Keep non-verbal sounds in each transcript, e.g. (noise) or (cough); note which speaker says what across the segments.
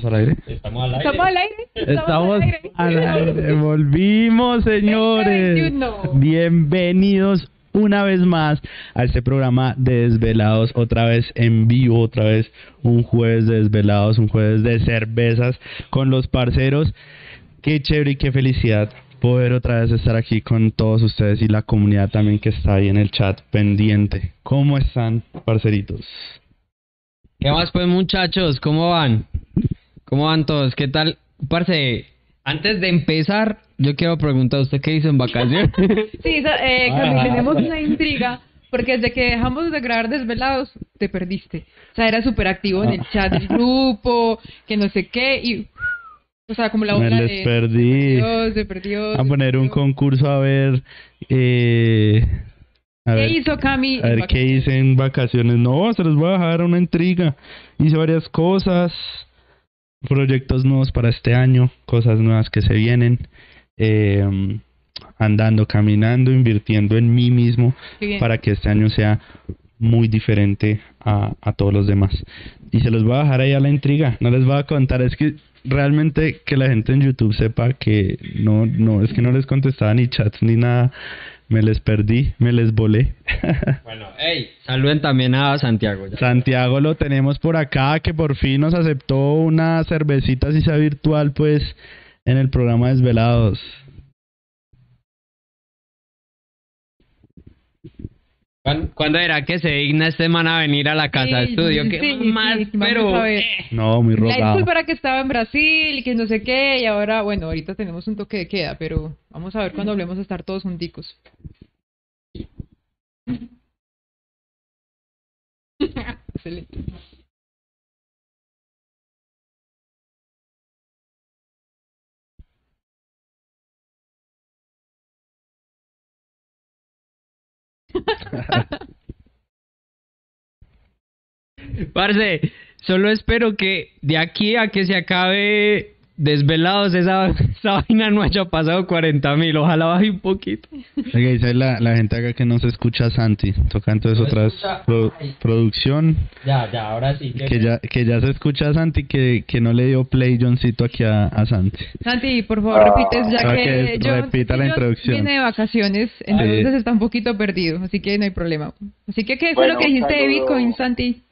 Speaker 1: ¿Estamos al aire?
Speaker 2: Estamos al aire.
Speaker 3: ¿Estamos al aire?
Speaker 1: Estamos
Speaker 3: al aire.
Speaker 1: al aire. Volvimos, señores.
Speaker 3: 2021.
Speaker 1: Bienvenidos una vez más a este programa de Desvelados, otra vez en vivo, otra vez un jueves de Desvelados, un jueves de cervezas con los parceros. Qué chévere y qué felicidad poder otra vez estar aquí con todos ustedes y la comunidad también que está ahí en el chat pendiente. ¿Cómo están, parceritos?
Speaker 2: ¿Qué más pues muchachos? ¿Cómo van? ¿Cómo van todos? ¿Qué tal? Parce, antes de empezar, yo quiero preguntar a usted qué hizo en vacaciones. (laughs)
Speaker 3: Sí, eh, Cami, tenemos una intriga. Porque desde que dejamos de grabar desvelados, te perdiste. O sea, era súper activo en el chat del grupo, que no sé qué, y... O sea, como la
Speaker 1: Me les
Speaker 3: de...
Speaker 1: perdí.
Speaker 3: Dios, se perdió.
Speaker 1: A
Speaker 3: se
Speaker 1: poner un
Speaker 3: perdió.
Speaker 1: concurso a ver. Eh, a
Speaker 3: ¿Qué
Speaker 1: ver,
Speaker 3: hizo Cami?
Speaker 1: a ver qué hice en vacaciones. No, se los voy a dejar una intriga. Hice varias cosas, proyectos nuevos para este año, cosas nuevas que se vienen. eh, andando, caminando, invirtiendo en mí mismo para que este año sea muy diferente a, a todos los demás. Y se los voy a dejar ahí a la intriga, no les voy a contar, es que realmente que la gente en YouTube sepa que no, no, es que no les contestaba ni chats ni nada, me les perdí, me les volé.
Speaker 2: bueno, hey, saluden también a Santiago. ya.
Speaker 1: Santiago lo tenemos por acá, que por fin nos aceptó una cervecita, así sea virtual, pues, en el programa Desvelados.
Speaker 2: ¿Cuándo era que se digna este man a venir a la casa de
Speaker 3: Sí,
Speaker 2: estudio?
Speaker 3: sí,
Speaker 2: ¿Qué
Speaker 3: sí,
Speaker 2: más? pero...
Speaker 3: a ver.
Speaker 2: eh,
Speaker 1: No, muy
Speaker 3: La
Speaker 1: rogado.
Speaker 3: disculpa era que estaba en Brasil y que no sé qué, y ahora, bueno, ahorita tenemos un toque de queda, pero vamos a ver cuando hablemos a estar todos junticos. (laughs) Excelente. (laughs)
Speaker 2: Parce, solo espero que de aquí a que se acabe desvelados esa, esa vaina no haya pasado 40 mil. Ojalá baje un poquito.
Speaker 1: Oiga, dice la, la gente acá que no se escucha a Santi. Toca entonces
Speaker 2: No
Speaker 1: pro- producción.
Speaker 2: Ya, ya, ahora sí.
Speaker 1: Que ya, que ya se escucha a Santi, que, que no le dio play Johncito aquí a, a Santi.
Speaker 3: Santi, por favor, repites, ya
Speaker 1: Ah,
Speaker 3: que
Speaker 1: que repita la introducción.
Speaker 3: viene de vacaciones, entonces está un poquito perdido, así que no hay problema. Así que, ¿qué fue
Speaker 4: Bueno,
Speaker 3: lo que dijiste de. Bitcoin, Santi?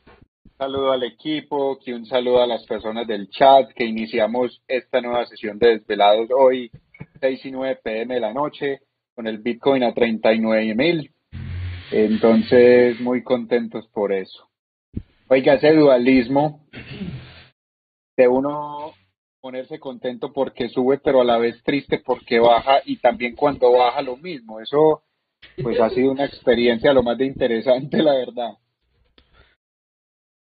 Speaker 4: Saludo al equipo, que un saludo a las personas del chat, que iniciamos esta nueva sesión de Desvelados hoy, 6 y 9 pm de la noche, con el Bitcoin a 39 mil. Entonces, muy contentos por eso. Oiga, ese dualismo de uno ponerse contento porque sube, pero a la vez triste porque baja, y también cuando baja lo mismo. Eso, pues ha sido una experiencia lo más de interesante, la verdad.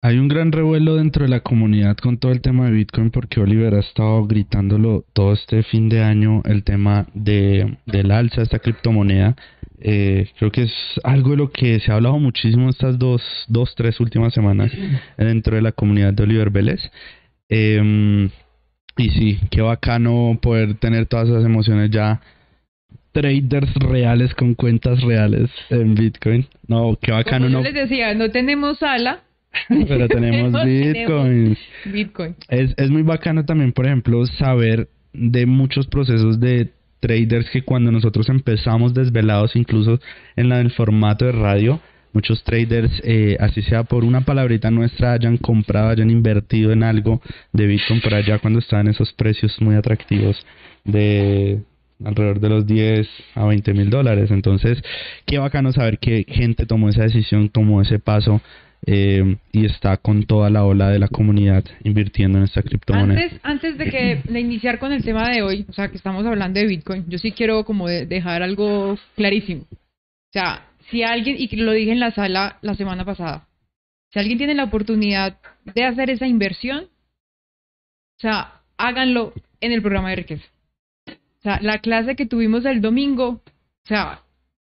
Speaker 1: Hay un gran revuelo dentro de la comunidad con todo el tema de Bitcoin porque Oliver ha estado gritándolo todo este fin de año el tema de, del alza de esta criptomoneda. Eh, creo que es algo de lo que se ha hablado muchísimo estas dos, dos tres últimas semanas (clears throat) dentro de la comunidad de Oliver Vélez. Eh, y sí, qué bacano poder tener todas esas emociones ya. Traders reales con cuentas reales en Bitcoin. No, qué bacano.
Speaker 3: Como yo
Speaker 1: No,
Speaker 3: les decía, no tenemos ala, (laughs)
Speaker 1: pero (laughs) tenemos Bitcoin.
Speaker 3: Bitcoin.
Speaker 1: Es, es muy bacano también, por ejemplo, saber de muchos procesos de traders que cuando nosotros empezamos desvelados, incluso en la, el formato de radio, muchos traders, eh, así sea por una palabrita nuestra, hayan comprado, hayan invertido en algo de Bitcoin por allá cuando estaban esos precios muy atractivos de alrededor de los 10 a 20 mil dólares. Entonces, qué bacano saber que gente tomó esa decisión, tomó ese paso eh, y está con toda la ola de la comunidad invirtiendo en esta criptomoneda.
Speaker 3: Antes, antes de que (clears throat) de iniciar con el tema de hoy, o sea, que estamos hablando de Bitcoin, yo sí quiero como de- dejar algo clarísimo. O sea, si alguien, y que lo dije en la sala la semana pasada, si alguien tiene la oportunidad de hacer esa inversión, o sea, háganlo en el programa de riqueza. O sea, la clase que tuvimos el domingo, o sea,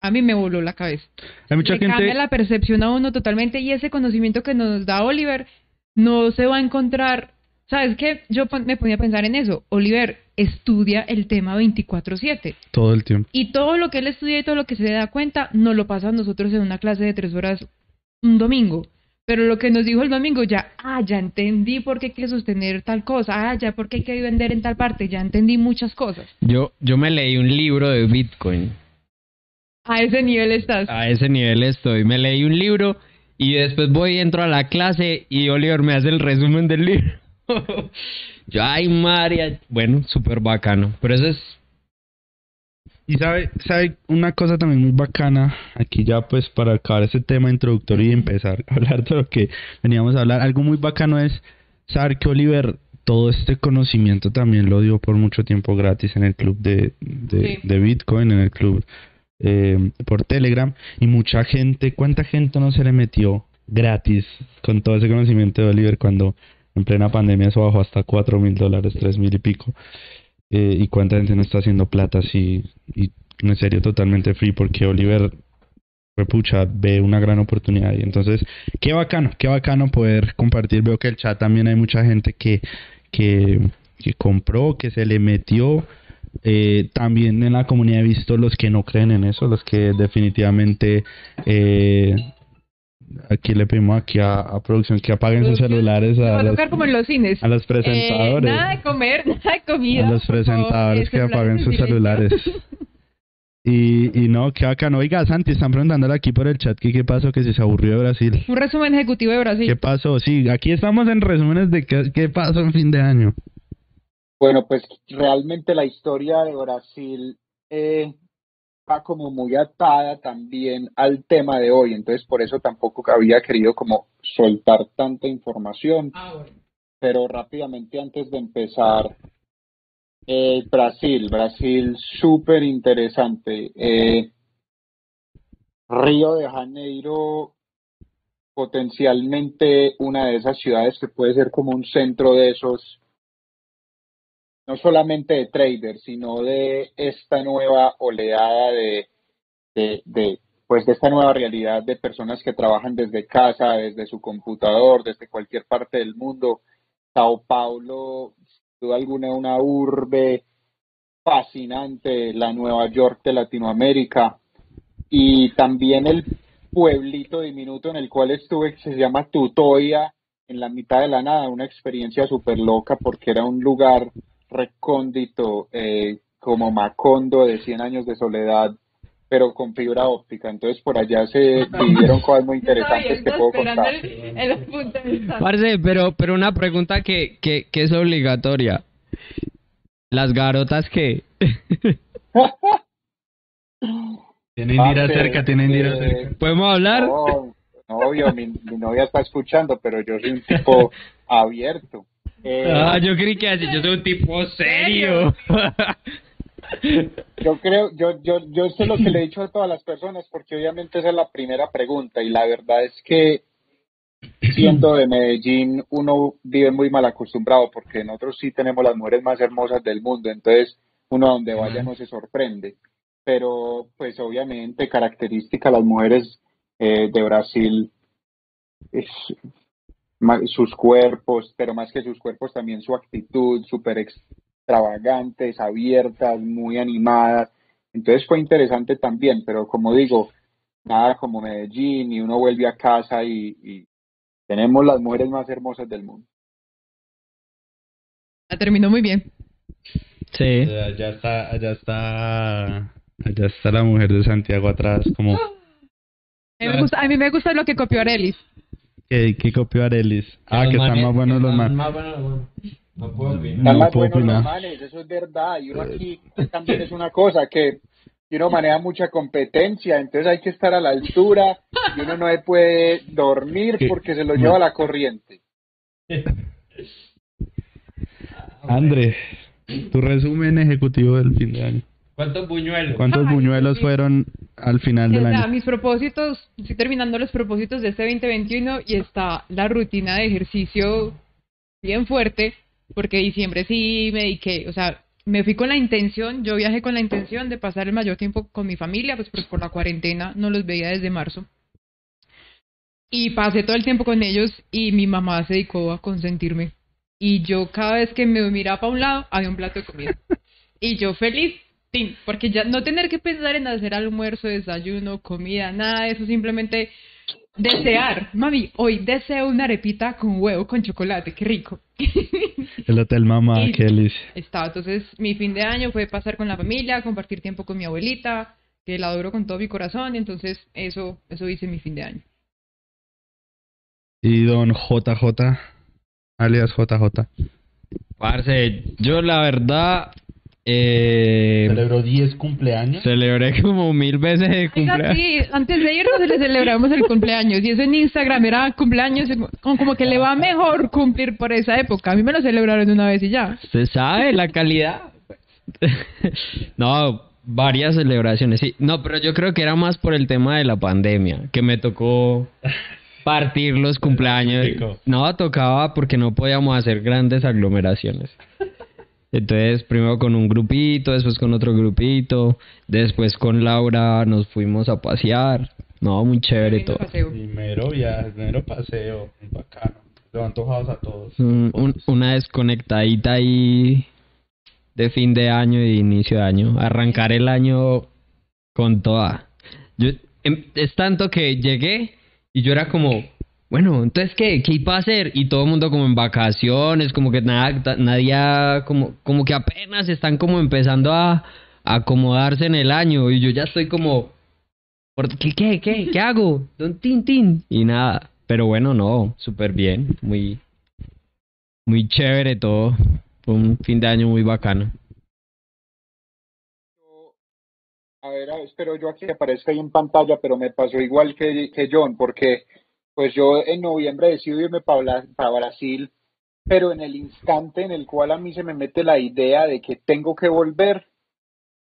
Speaker 3: a mí me voló la cabeza.
Speaker 1: Hay mucha
Speaker 3: Le cambia
Speaker 1: gente,
Speaker 3: la percepción a uno totalmente y ese conocimiento que nos da Oliver no se va a encontrar. ¿Sabes qué? Yo me ponía a pensar en eso. Oliver estudia el tema 24/7
Speaker 1: todo el tiempo.
Speaker 3: y todo lo que él estudia y todo lo que se da cuenta nos lo pasa a nosotros en una clase de tres horas un domingo. Pero lo que nos dijo el domingo, ya, ah, ya entendí por qué hay que sostener tal cosa, ah, ya por qué hay que vender en tal parte, ya entendí muchas cosas.
Speaker 2: Yo, yo me leí un libro de Bitcoin.
Speaker 3: A ese nivel estás.
Speaker 2: A ese nivel estoy. Me leí un libro y después voy, entro a la clase y Oliver me hace el resumen del libro. (laughs) yo, ay, María. Bueno, súper bacano. Pero eso es
Speaker 1: y sabe, sabe una cosa también muy bacana, aquí ya pues para acabar ese tema introductorio y empezar a hablar de lo que veníamos a hablar, algo muy bacano es saber que Oliver todo este conocimiento también lo dio por mucho tiempo gratis en el club de, de, Bitcoin, en el club eh, por Telegram y mucha gente, ¿cuánta gente no se le metió gratis con todo ese conocimiento de Oliver cuando en plena pandemia eso bajó hasta cuatro mil dólares, tres mil y pico? Eh, y cuánta gente no está haciendo plata así y en serio totalmente free porque Oliver pues, pucha ve una gran oportunidad. Y entonces qué bacano qué bacano poder compartir. Veo que el chat también hay mucha gente que que, que compró que se le metió eh, también en la comunidad he visto los que no creen en eso los que definitivamente eh, aquí le pedimos aquí a, producción que apaguen sus celulares a,
Speaker 3: los, como en los cines.
Speaker 1: a los presentadores.
Speaker 3: Eh, nada de comer, (laughs) nada de comida.
Speaker 1: A los presentadores que apaguen sus celulares. (laughs) Y, y no, qué bacano. Oiga, Santi, están preguntándole aquí por el chat que qué pasó, que si se aburrió de Brasil.
Speaker 3: Un resumen ejecutivo de Brasil.
Speaker 1: ¿Qué pasó? Sí, aquí estamos en resúmenes de qué, qué pasó en fin de año.
Speaker 4: Bueno, pues realmente la historia de Brasil eh, va como muy atada también al tema de hoy, entonces por eso tampoco había querido como soltar tanta información. Ah, Pero rápidamente antes de empezar, eh, Brasil, Brasil súper interesante. Eh, Río de Janeiro, potencialmente una de esas ciudades que puede ser como un centro de esos no solamente de traders, sino de esta nueva oleada de, de, pues de esta nueva realidad de personas que trabajan desde casa, desde su computador, desde cualquier parte del mundo. Sao Paulo, sin duda alguna, una urbe fascinante, la Nueva York de Latinoamérica, y también el pueblito diminuto en el cual estuve, que se llama Tutoya, en la mitad de la nada, una experiencia súper loca porque era un lugar recóndito eh, como Macondo de 100 años de soledad, pero con fibra óptica. Entonces por allá se (laughs) vivieron cosas muy interesantes que puedo contar.
Speaker 2: Parce, pero, pero una pregunta que, que, que es obligatoria. ¿Las garotas que (laughs)
Speaker 1: tienen ir cerca, tienen ir eh, cerca.
Speaker 2: ¿Podemos hablar?
Speaker 4: No, obvio, mi, mi novia está escuchando, pero yo soy un tipo (laughs) abierto.
Speaker 2: Eh, ah, yo creí que así, yo soy un tipo serio. (laughs)
Speaker 4: Yo creo, yo, yo, yo sé lo que le he dicho a todas las personas porque obviamente esa es la primera pregunta y la verdad es que siendo de Medellín uno vive muy mal acostumbrado porque nosotros sí tenemos las mujeres más hermosas del mundo, entonces uno a donde vaya no se sorprende. Pero pues obviamente característica las mujeres eh, de Brasil es sus cuerpos, pero más que sus cuerpos también su actitud, súper extravagantes, abiertas, muy animadas. Entonces fue interesante también, pero como digo, nada como Medellín y uno vuelve a casa y, tenemos las mujeres más hermosas del mundo.
Speaker 3: La terminó muy bien.
Speaker 2: Sí.
Speaker 1: Allá está, allá está, allá está la mujer de Santiago atrás, como.
Speaker 3: A mí me gusta, a mí me gusta lo que copió Arelis.
Speaker 1: ¿Qué, qué copió Arelis? Ah, que están más buenos los manes.
Speaker 4: No puedo opinar. Están más buenos los manes, eso es verdad. Y uno aquí también es una cosa que uno maneja mucha competencia, entonces hay que estar a la altura y uno no puede dormir porque se lo lleva la corriente.
Speaker 1: André, tu resumen ejecutivo del fin de año.
Speaker 2: ¿Cuántos buñuelos?
Speaker 1: ¿Cuántos buñuelos fueron al final del año?
Speaker 3: Mis propósitos, estoy terminando los propósitos de este 2021 y está la rutina de ejercicio bien fuerte, porque diciembre sí me dediqué, o sea, me fui con la intención, yo viajé con la intención de pasar el mayor tiempo con mi familia, pues, pues por la cuarentena no los veía desde marzo. Y pasé todo el tiempo con ellos y mi mamá se dedicó a consentirme. Y yo cada vez que me miraba para un lado, había un plato de comida. Y yo feliz, Sí, porque ya no tener que pensar en hacer almuerzo, desayuno, comida, nada de eso, simplemente Desear. Mami, hoy deseo una arepita con huevo con chocolate. Qué rico. (laughs)
Speaker 1: El hotel mamá, qué delicia.
Speaker 3: Está, entonces mi fin de año fue pasar con la familia, compartir tiempo con mi abuelita, que la adoro con todo mi corazón, y entonces eso, eso hice mi fin de año.
Speaker 1: Y don JJ, alias JJ.
Speaker 2: Parce, yo la verdad eh,
Speaker 1: Celebró 10 cumpleaños.
Speaker 2: celebré como mil veces de
Speaker 3: Oiga,
Speaker 2: cumpleaños.
Speaker 3: sí, antes de irnos le celebramos el cumpleaños, y eso en Instagram era cumpleaños, como, como que le va mejor cumplir por esa época. A mí me lo celebraron una vez y ya.
Speaker 2: Usted sabe la calidad. (laughs) no, varias celebraciones, sí. No, pero yo creo que era más por el tema de la pandemia, que me tocó partir los cumpleaños. No, tocaba porque no podíamos hacer grandes aglomeraciones. Entonces, primero con un grupito, después con otro grupito, después con Laura nos fuimos a pasear. No, muy chévere todo.
Speaker 3: paseo.
Speaker 1: Primero viaje, primero paseo, muy bacano. Lo antojados a todos.
Speaker 2: Un- un- una desconectadita ahí de fin de año y de inicio de año. Arrancar el año con toda. Yo, em, es tanto que llegué y yo era como, bueno, entonces, ¿qué? ¿Qué iba a hacer? Y todo el mundo como en vacaciones, como que nada, nadie, como, como que apenas están como empezando a, acomodarse en el año. Y yo ya estoy como, ¿por qué, qué, qué, hago? Don Tin Tin. Y nada, pero bueno, no, súper bien, muy, muy chévere todo. Fue un fin de año muy bacano.
Speaker 4: A ver, espero yo aquí aparezca ahí en pantalla, pero me pasó igual que, que John, porque pues yo en noviembre decido irme para Brasil, pero en el instante en el cual a mí se me mete la idea de que tengo que volver,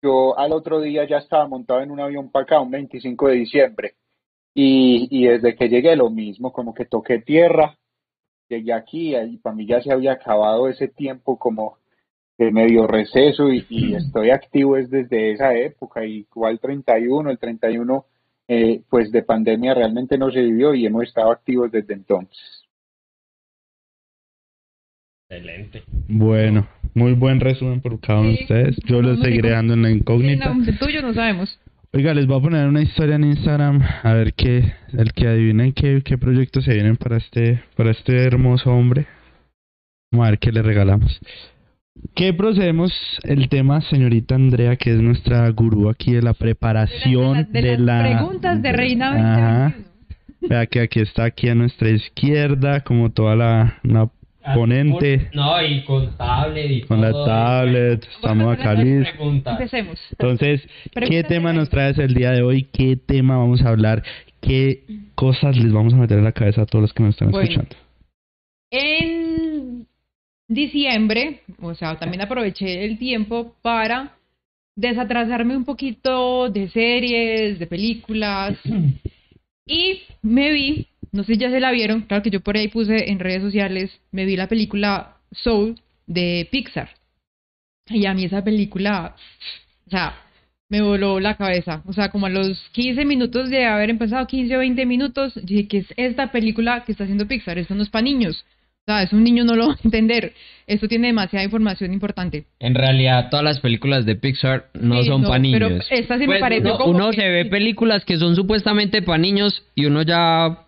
Speaker 4: yo al otro día ya estaba montado en un avión para acá, un 25 de diciembre, y, y desde que llegué lo mismo, como que toqué tierra, llegué aquí y para mí ya se había acabado ese tiempo como de medio receso y, y estoy activo es desde esa época, igual 31, el 31 eh, pues de pandemia realmente no se vivió y hemos estado activos desde entonces.
Speaker 2: Excelente.
Speaker 1: Bueno, muy buen resumen por cada uno de
Speaker 3: Sí.
Speaker 1: ustedes. Yo
Speaker 3: No,
Speaker 1: lo
Speaker 3: no
Speaker 1: seguiré dando en la
Speaker 3: Sí,
Speaker 1: incógnita.
Speaker 3: no, el tuyo no sabemos.
Speaker 1: Oiga, les voy a poner una historia en Instagram a ver qué, el que adivinen qué, qué proyectos se vienen para este, para este hermoso hombre. Vamos a ver qué le regalamos. ¿Qué procedemos el tema, señorita Andrea, que es nuestra gurú aquí de la preparación
Speaker 3: de,
Speaker 1: de,
Speaker 3: las
Speaker 1: la...
Speaker 3: preguntas de Reina
Speaker 1: Ajá.
Speaker 3: 2021.
Speaker 1: Vea que aquí está aquí a nuestra izquierda, como toda la, la ponente,
Speaker 2: No, y con tablet y
Speaker 1: con la
Speaker 2: todo,
Speaker 1: tablet, estamos acá
Speaker 3: las
Speaker 1: listos.
Speaker 3: Empecemos.
Speaker 1: Entonces, ¿qué tema
Speaker 3: de
Speaker 1: nos traes el día de hoy? ¿Qué tema vamos a hablar? ¿Qué cosas les vamos a meter en la cabeza a todos los que nos están
Speaker 3: Bueno.
Speaker 1: escuchando?
Speaker 3: En diciembre, o sea, también aproveché el tiempo para desatrasarme un poquito de series, de películas. (clears throat) Y me vi, no sé si ya se la vieron, claro que yo por ahí puse en redes sociales, me vi la película Soul de Pixar. Y a mí esa película, o sea, me voló la cabeza. O sea, como a los 15 minutos de haber empezado, 15 o 20 minutos, dije que es esta película que está haciendo Pixar. Esto no es para niños. O sea, es un niño no lo (laughs) va a entender. Esto tiene demasiada información importante.
Speaker 2: En realidad, todas las películas de Pixar no
Speaker 3: Sí,
Speaker 2: son
Speaker 3: no,
Speaker 2: para
Speaker 3: pero
Speaker 2: niños.
Speaker 3: esta sí me
Speaker 2: Pues,
Speaker 3: pareció
Speaker 2: uno,
Speaker 3: como
Speaker 2: uno
Speaker 3: que-
Speaker 2: se ve películas que son supuestamente para niños y uno ya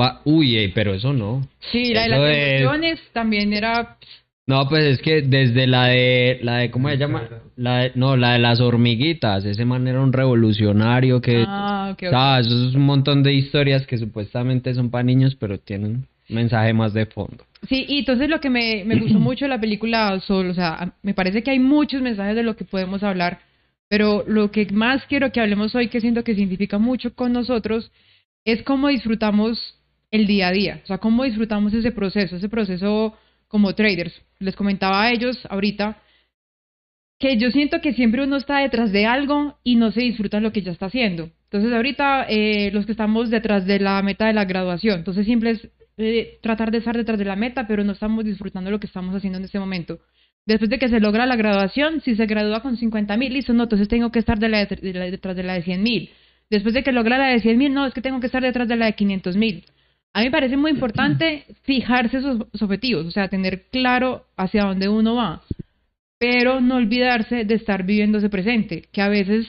Speaker 2: va, uy, eh, pero eso no.
Speaker 3: Sí, la de
Speaker 2: Eso
Speaker 3: las
Speaker 2: es-
Speaker 3: emociones también era...
Speaker 2: No, pues es que desde la de, la de, ¿cómo se llama? La de- no, la de las hormiguitas. Ese man era un revolucionario que,
Speaker 3: Ah, ok, ok.
Speaker 2: o sea, eso es un montón de historias que supuestamente son para niños, pero tienen mensaje más de fondo.
Speaker 3: Sí, y entonces lo que me, me gustó (clears throat) mucho de la película Soul, o sea, me parece que hay muchos mensajes de lo que podemos hablar, pero lo que más quiero que hablemos hoy, que siento que significa mucho con nosotros, es cómo disfrutamos el día a día, o sea, cómo disfrutamos ese proceso, ese proceso como traders. Les comentaba a ellos ahorita que yo siento que siempre uno está detrás de algo y no se disfruta lo que ya está haciendo. Entonces ahorita eh, los que estamos detrás de la meta de la graduación, entonces siempre es eh, tratar de estar detrás de la meta, pero no estamos disfrutando lo que estamos haciendo en este momento. Después de que se logra la graduación, si se gradúa con 50 mil, listo, no, entonces tengo que estar de la de- de detrás de la de 100 mil. Después de que logra la de 100 mil, no, es que tengo que estar detrás de la de 500 mil. A mí me parece muy importante fijarse esos objetivos, o sea, tener claro hacia dónde uno va, pero no olvidarse de estar viviendo ese presente, que a veces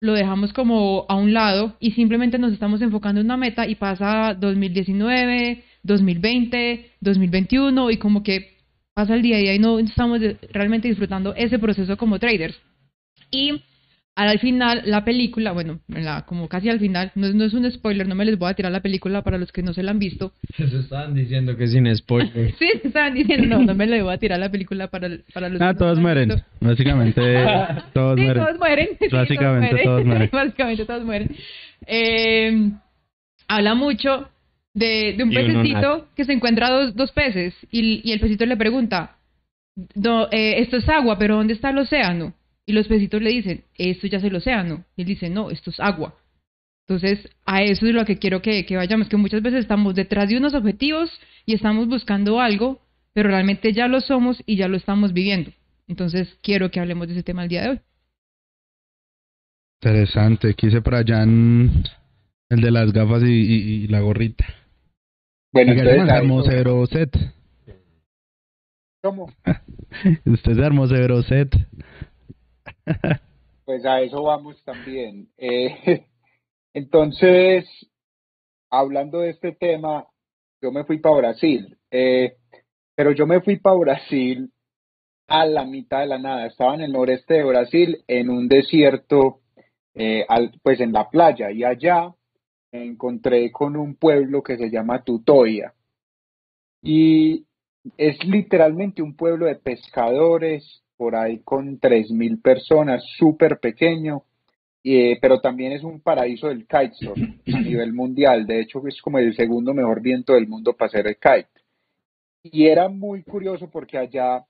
Speaker 3: lo dejamos como a un lado y simplemente nos estamos enfocando en una meta y pasa 2019, 2020, 2021 y como que pasa el día a día y no estamos realmente disfrutando ese proceso como traders. Y al final la película, bueno, en la- como casi al final, no, es- no es un spoiler, no me les voy a tirar la película para los que no se la han visto. (laughs)
Speaker 2: Eso estaban diciendo que sin spoiler. (laughs)
Speaker 3: Sí, estaban diciendo, no, no me le voy a tirar la película para, para los
Speaker 1: Ah,
Speaker 3: que no
Speaker 1: todos
Speaker 3: se la han
Speaker 1: mueren.
Speaker 3: visto.
Speaker 1: Básicamente, (laughs) todos
Speaker 3: sí,
Speaker 1: mueren.
Speaker 3: todos mueren. Sí,
Speaker 1: Básicamente todos mueren.
Speaker 3: Básicamente todos mueren. Eh, habla mucho de, de un pececito que se encuentra dos, dos peces y, y el pececito le pregunta, no, eh, esto es agua, pero ¿dónde está el océano? Y los pecitos le dicen, esto ya es el océano. Y él dice, no, esto es agua. Entonces, a eso es lo que quiero que, que vayamos, que muchas veces estamos detrás de unos objetivos y estamos buscando algo, pero realmente ya lo somos y ya lo estamos viviendo. Entonces, quiero que hablemos de ese tema el día de hoy.
Speaker 1: Interesante. Quise por allá en el de las gafas y, y- y la gorrita.
Speaker 4: Bueno, entonces,
Speaker 1: se armó severo set.
Speaker 4: ¿cómo? (laughs)
Speaker 1: Usted se armó severo set. (laughs)
Speaker 4: Pues a eso vamos también. Eh, (laughs) entonces, hablando de este tema, yo me fui para Brasil, eh, pero yo me fui para Brasil a la mitad de la nada. Estaba en el noreste de Brasil, en un desierto, eh, al- pues en la playa, y allá encontré con un pueblo que se llama Tutoia. Y es literalmente un pueblo de pescadores, por ahí con 3.000 personas, súper pequeño, eh, pero también es un paraíso del kitesurf a nivel mundial. De hecho, es como el segundo mejor viento del mundo para hacer el kite. Y era muy curioso porque allá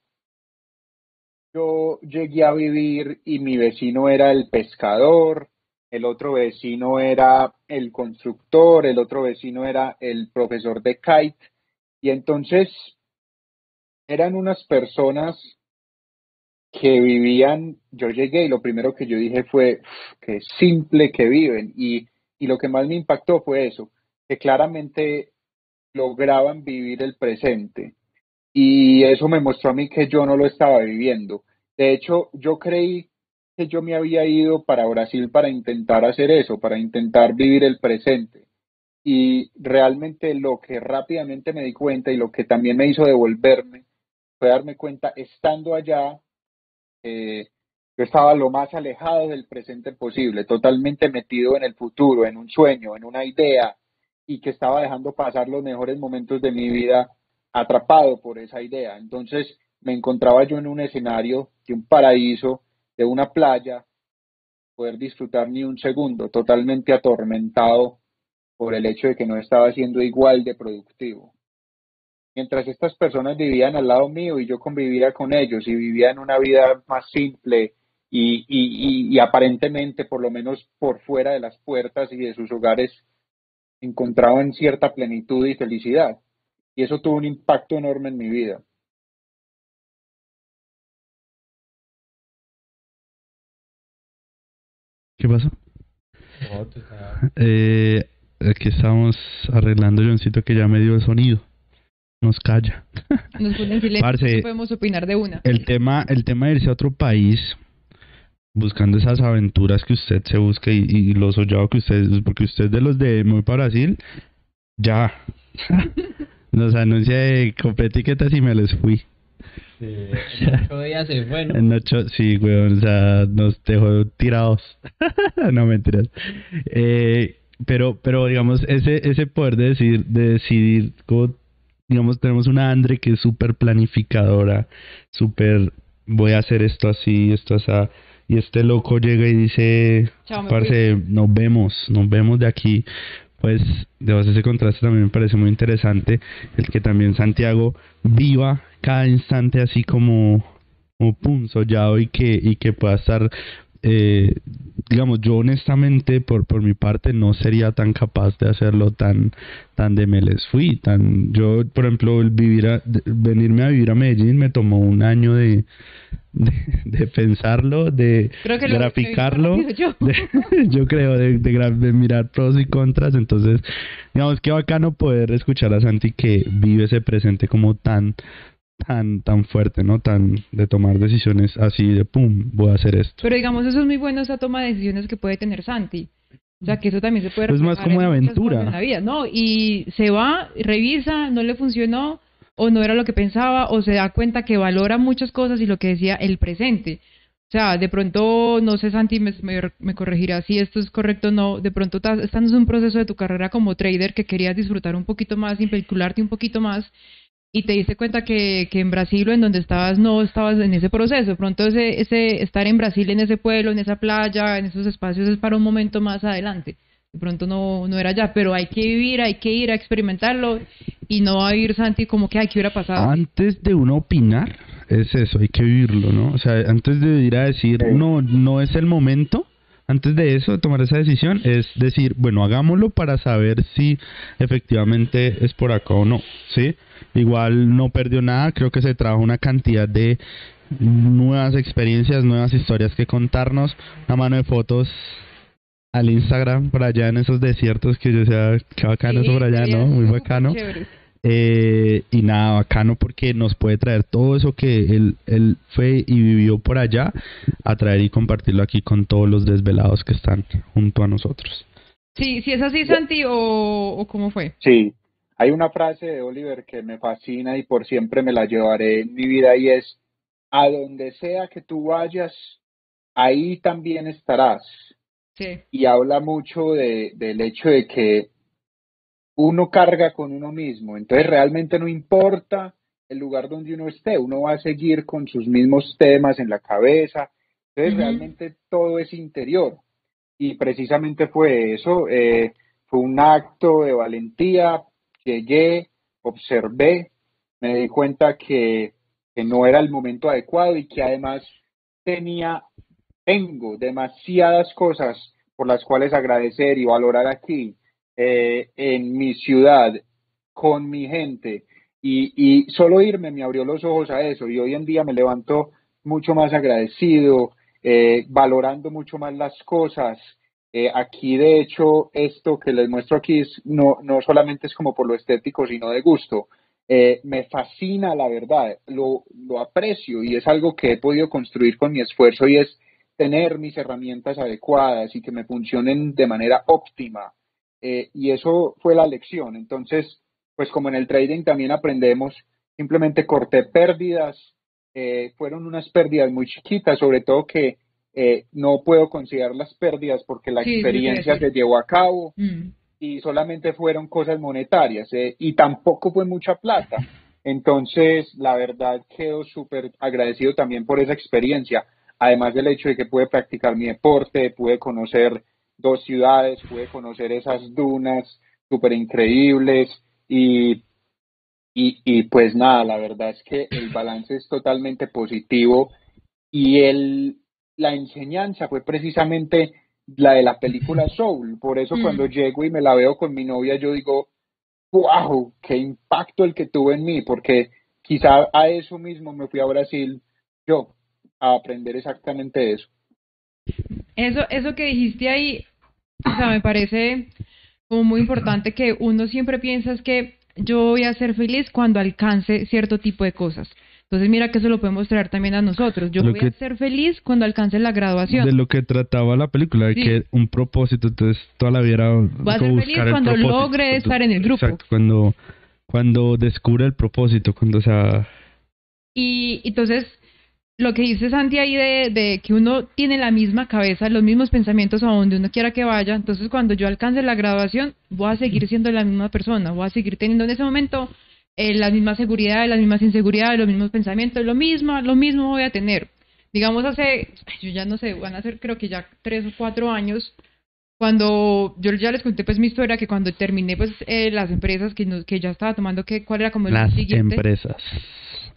Speaker 4: yo llegué a vivir y mi vecino era el pescador, el otro vecino era el constructor, el otro vecino era el profesor de kite. Y entonces eran unas personas que vivían, yo llegué y lo primero que yo dije fue, "Uf, qué simple que viven. Y, y lo que más me impactó fue eso, que claramente lograban vivir el presente. Y eso me mostró a mí que yo no lo estaba viviendo. De hecho, yo creí yo me había ido para Brasil para intentar hacer eso, para intentar vivir el presente. Y realmente lo que rápidamente me di cuenta y lo que también me hizo devolverme fue darme cuenta, estando allá, eh, yo estaba lo más alejado del presente posible, totalmente metido en el futuro, en un sueño, en una idea, y que estaba dejando pasar los mejores momentos de mi vida atrapado por esa idea. Entonces me encontraba yo en un escenario de un paraíso, de una playa, poder disfrutar ni un segundo, totalmente atormentado por el hecho de que no estaba siendo igual de productivo. Mientras estas personas vivían al lado mío y yo convivía con ellos y vivía en una vida más simple y, y aparentemente, por lo menos por fuera de las puertas y de sus hogares, encontraban cierta plenitud y felicidad. Y eso tuvo un impacto enorme en mi vida.
Speaker 1: ¿Qué pasó? Eh, aquí estamos arreglando Johncito que ya me dio el sonido. Nos calla.
Speaker 3: Nos ponen silencio,
Speaker 1: Parce.
Speaker 3: no podemos opinar de una.
Speaker 1: El tema, el tema de irse a otro país, buscando esas aventuras que usted se busca y, y lo soñado que usted, porque usted es de los de muy para Brasil, ya. (laughs) Nos anuncia de compré etiquetas y me les fui.
Speaker 2: En (laughs) ocho días se fue, ¿no?
Speaker 1: En ocho, sí, weón, o sea, nos dejó tirados. (laughs) no mentiras. Eh, pero, pero digamos, ese, ese poder de decir, de decidir, como, digamos, tenemos una Andre que es súper planificadora, súper, voy a hacer esto así, esto así, y este loco llega y dice,
Speaker 3: Chao,
Speaker 1: parce, nos vemos, nos vemos de aquí. Pues, de ese contraste también me parece muy interesante, el que también Santiago viva cada instante así como, como pum, sollado y que, y que pueda estar, eh, digamos, yo honestamente por, por mi parte no sería tan capaz de hacerlo tan, tan de me les fui, tan, yo por ejemplo el vivir a- venirme a vivir a Medellín me tomó un año de, de, de pensarlo, de graficarlo, de- (laughs) yo creo, de, de mirar pros y contras, entonces, digamos que bacano poder escuchar a Santi que vive ese presente como tan tan, tan fuerte, ¿no? Tan de tomar decisiones así de pum, voy a hacer esto.
Speaker 3: Pero digamos, eso es muy bueno, esa toma de decisiones que puede tener Santi. O sea, que eso también se puede
Speaker 1: Es más como
Speaker 3: muchas
Speaker 1: aventura.
Speaker 3: en la vida, ¿no? Y se va, revisa, no le funcionó, o no era lo que pensaba, o se da cuenta que valora muchas cosas y lo que decía, el presente. O sea, de pronto, no sé, Santi, me, me, me corregirá si esto es correcto o no. De pronto, estás en un proceso de tu carrera como trader que querías disfrutar un poquito más, vincularte un poquito más, y te diste cuenta que, que en Brasil o en donde estabas no estabas en ese proceso. De pronto, ese, ese estar en Brasil, en ese pueblo, en esa playa, en esos espacios, es para un momento más adelante. De pronto no, no era ya, pero hay que vivir, hay que ir a experimentarlo y no va a vivir Santi como que, ay, ¿qué hubiera pasado?
Speaker 1: Antes de uno opinar, es eso, hay que vivirlo, ¿no? O sea, antes de ir a decir, no, no es el momento, antes de eso, de tomar esa decisión, es decir, bueno, hagámoslo para saber si efectivamente es por acá o no, ¿sí? Igual no perdió nada, creo que se trajo una cantidad de nuevas experiencias, nuevas historias que contarnos, una mano de fotos al Instagram por allá en esos desiertos que yo sea, qué bacano eso por allá,
Speaker 3: Sí,
Speaker 1: ¿no? Muy bacano. Eh, y nada, bacano porque nos puede traer todo eso que él, él fue y vivió por allá, a traer y compartirlo aquí con todos los desvelados que están junto a nosotros.
Speaker 3: Sí, sí es así, Santi, o, o cómo fue.
Speaker 4: Sí, hay una frase de Oliver que me fascina y por siempre me la llevaré en mi vida y es, a donde sea que tú vayas, ahí también estarás.
Speaker 3: Sí.
Speaker 4: Y habla mucho de, del hecho de que uno carga con uno mismo, entonces realmente no importa el lugar donde uno esté, uno va a seguir con sus mismos temas en la cabeza, entonces
Speaker 3: Ujú.
Speaker 4: realmente todo es interior. Y precisamente fue eso, eh, fue un acto de valentía, llegué, observé, me di cuenta que, no era el momento adecuado y que además tenía, tengo demasiadas cosas por las cuales agradecer y valorar aquí, eh, en mi ciudad, con mi gente, y, y solo irme me abrió los ojos a eso, y hoy en día me levanto mucho más agradecido, eh, valorando mucho más las cosas. Eh, aquí, de hecho, esto que les muestro aquí es, no, no solamente es como por lo estético, sino de gusto. Eh, me fascina, la verdad, lo, lo aprecio y es algo que he podido construir con mi esfuerzo y es tener mis herramientas adecuadas y que me funcionen de manera óptima. Eh, y eso fue la lección. Entonces, pues como en el trading también aprendemos, simplemente corté pérdidas, eh, fueron unas pérdidas muy chiquitas, sobre todo que eh, no puedo considerar las pérdidas porque la
Speaker 3: Sí,
Speaker 4: experiencia se llevó a cabo
Speaker 3: Mm.
Speaker 4: y solamente fueron cosas monetarias eh, y tampoco fue mucha plata. Entonces, la verdad quedo súper agradecido también por esa experiencia, además del hecho de que pude practicar mi deporte, pude conocer dos ciudades, pude conocer esas dunas súper increíbles y, y, y pues nada, la verdad es que el balance es totalmente positivo y el, la enseñanza fue precisamente la de la película Soul. Por eso
Speaker 3: Mm.
Speaker 4: cuando llego y me la veo con mi novia, yo digo, wow, qué impacto el que tuvo en mí, porque quizá a eso mismo me fui a Brasil yo, a aprender exactamente eso.
Speaker 3: Eso, eso que dijiste ahí, o sea, me parece como muy importante que uno siempre piensa es que yo voy a ser feliz cuando alcance cierto tipo de cosas. Entonces mira que eso lo podemos traer también a nosotros. Yo
Speaker 1: Lo
Speaker 3: voy
Speaker 1: que-
Speaker 3: a ser feliz cuando alcance la graduación.
Speaker 1: De lo que trataba la película, de
Speaker 3: Sí.
Speaker 1: que un propósito, entonces toda la vida era
Speaker 3: Voy a ser feliz cuando logre estar en el grupo.
Speaker 1: Exacto, cuando, cuando descubre el propósito, cuando o sea,
Speaker 3: Y entonces, lo que dice Santi ahí de, de que uno tiene la misma cabeza, los mismos pensamientos a donde uno quiera que vaya, entonces cuando yo alcance la graduación, voy a seguir siendo la misma persona, voy a seguir teniendo en ese momento eh, las mismas seguridades, las mismas inseguridades, los mismos pensamientos, lo mismo, lo mismo voy a tener. Digamos hace, yo ya no sé, van a ser creo que ya tres o cuatro años, cuando yo ya les conté pues mi historia, que cuando terminé pues eh, las empresas que, nos- que ya estaba tomando, que cuál era como el
Speaker 1: las
Speaker 3: siguiente,
Speaker 1: empresas.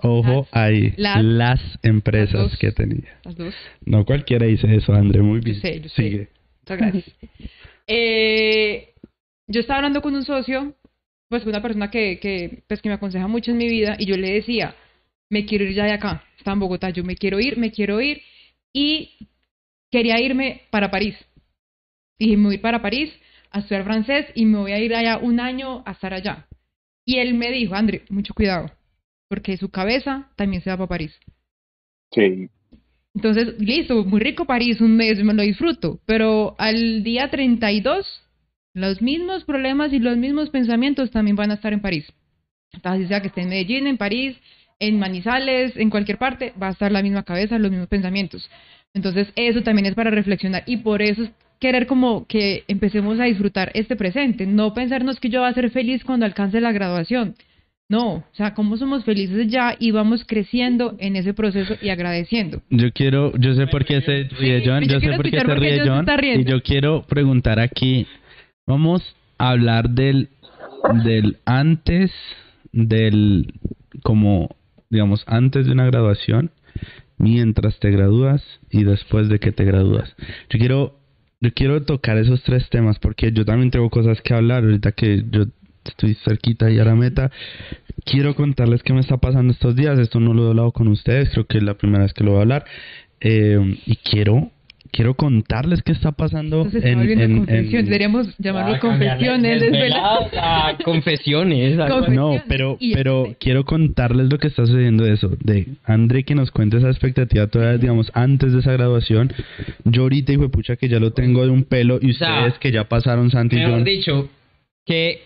Speaker 1: Ojo
Speaker 3: Las-
Speaker 1: ahí,
Speaker 3: las-
Speaker 1: las, empresas
Speaker 3: las dos.
Speaker 1: que tenía.
Speaker 3: las dos.
Speaker 1: No cualquiera dice eso, André, muy bien.
Speaker 3: sé, yo sé.
Speaker 1: Sigue.
Speaker 3: Muchas gracias. (laughs) Eh, yo estaba hablando con un socio, pues una persona que, que, pues, que me aconseja mucho en mi vida, y yo le decía, me quiero ir ya de acá, estaba en Bogotá, yo me quiero ir, me quiero ir, y quería irme para París. Dije, me voy para París a estudiar francés y me voy a ir allá un año a estar allá. Y él me dijo, André, mucho cuidado, porque su cabeza también se va para París.
Speaker 4: Sí.
Speaker 3: Entonces, listo, muy rico París, un mes, me lo disfruto, pero al día 32, los mismos problemas y los mismos pensamientos también van a estar en París. Así sea que esté en Medellín, en París, en Manizales, en cualquier parte, va a estar la misma cabeza, los mismos pensamientos. Entonces, eso también es para reflexionar y por eso es querer como que empecemos a disfrutar este presente, no pensarnos que yo voy a ser feliz cuando alcance la graduación. No, o sea, cómo somos felices ya y vamos creciendo en ese proceso y agradeciendo.
Speaker 1: Yo quiero, yo sé por qué se ríe John,
Speaker 3: yo
Speaker 1: yo sé por qué se ríe
Speaker 3: John
Speaker 1: y yo quiero preguntar aquí, vamos a hablar del, del antes, del, como, digamos, antes de una graduación, mientras te gradúas y después de que te gradúas. Yo quiero, yo quiero tocar esos tres temas porque yo también tengo cosas que hablar ahorita que yo estoy cerquita y a la meta. Quiero contarles qué me está pasando estos días. Esto no lo he hablado con ustedes, creo que es la primera vez que lo voy a hablar. Eh, y quiero quiero contarles qué está pasando
Speaker 3: Entonces,
Speaker 1: en, en-
Speaker 3: confesiones,
Speaker 1: en-
Speaker 3: deberíamos llamarlo
Speaker 2: Ah, cambiarle
Speaker 3: confesiones,
Speaker 2: desveladas confesiones.
Speaker 1: No, pero, pero
Speaker 3: este.
Speaker 1: quiero contarles lo que está sucediendo de eso. De André que nos cuente esa expectativa todavía, digamos, antes de esa graduación. Yo ahorita, hijo de pucha, que ya lo tengo de un pelo. Y
Speaker 2: O sea,
Speaker 1: ustedes que ya pasaron Santi y John.
Speaker 2: dicho, ¿qué,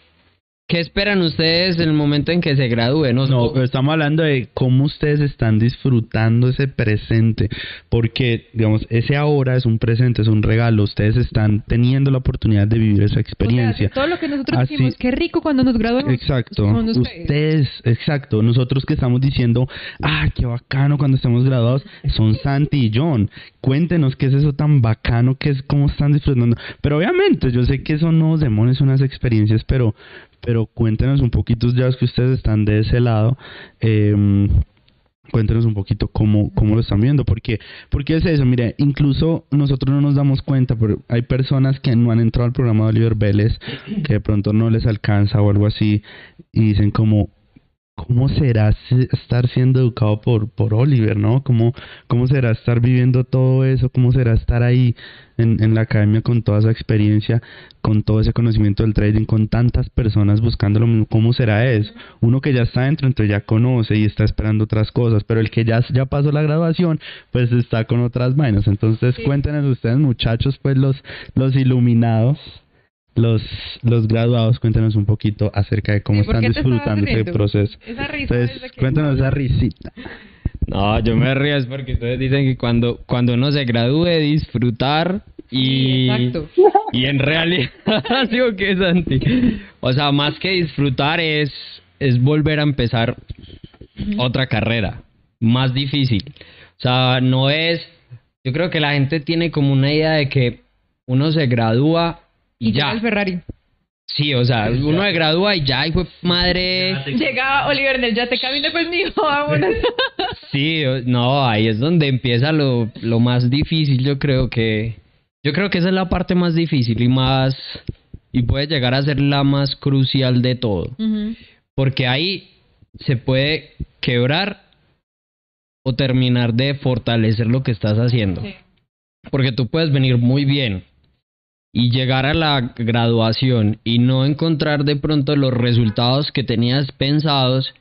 Speaker 2: ¿qué esperan ustedes en el momento en que se gradúen? No,
Speaker 1: No, pero estamos hablando de cómo ustedes están disfrutando ese presente, porque, digamos, ese ahora es un presente, es un regalo, ustedes están teniendo la oportunidad de vivir esa
Speaker 3: O sea,
Speaker 1: experiencia.
Speaker 3: todo lo que nosotros
Speaker 1: Así-
Speaker 3: decimos, qué rico cuando nos graduamos.
Speaker 1: Exacto,
Speaker 3: ustedes.
Speaker 1: ustedes, exacto, nosotros que estamos diciendo, ah, qué bacano cuando estemos graduados, son Santi y John. Cuéntenos qué es eso tan bacano, qué es cómo están disfrutando. Pero obviamente, yo sé que son nuevos demonios, unas experiencias, pero, pero cuéntenos un poquito ya que ustedes están de ese lado. Eh, Cuéntenos un poquito cómo, cómo lo están viendo, porque, porque es eso, mire, incluso nosotros no nos damos cuenta, pero hay personas que no han entrado al programa de Oliver Vélez, que de pronto no les alcanza o algo así, y dicen como, ¿cómo será se- estar siendo educado por, por Oliver, no? ¿Cómo, ¿Cómo será estar viviendo todo eso? ¿Cómo será estar ahí en, en la academia con toda esa experiencia, con todo ese conocimiento del trading, con tantas personas buscando lo mismo? ¿Cómo será eso? Uno que ya está dentro, entonces ya conoce y está esperando otras cosas, pero el que ya, ya pasó la graduación, pues está con otras vainas. Entonces
Speaker 3: Sí.
Speaker 1: cuéntenos ustedes, muchachos, pues los, los iluminados. Los, los graduados, cuéntenos un poquito acerca de cómo
Speaker 3: ¿Y por
Speaker 1: están disfrutando ese proceso.
Speaker 3: Esa risa
Speaker 1: Entonces,
Speaker 3: es de que-
Speaker 1: cuéntanos esa risita.
Speaker 2: No, yo me río es porque ustedes dicen que cuando, cuando uno se gradúe, disfrutar y...
Speaker 3: Exacto.
Speaker 2: Y en realidad, (laughs) digo que es anti. O sea, más que disfrutar es, es volver a empezar otra carrera, más difícil. O sea, no es... Yo creo que la gente tiene como una idea de que uno se gradúa y,
Speaker 3: Y llega
Speaker 2: ya.
Speaker 3: el Ferrari.
Speaker 2: Sí, o sea, uno se gradúa y ya, y fue madre...
Speaker 3: Llega Oliver en el yate, camine pues mijo, (laughs) vámonos.
Speaker 2: Sí, no, ahí es donde empieza lo, lo más difícil, yo creo que... Yo creo que esa es la parte más difícil y más... Y puede llegar a ser la más crucial de todo. Porque ahí se puede quebrar o terminar de fortalecer lo que estás haciendo.
Speaker 3: Sí.
Speaker 2: Porque tú puedes venir muy bien y llegar a la graduación y no encontrar de pronto los resultados que tenías pensados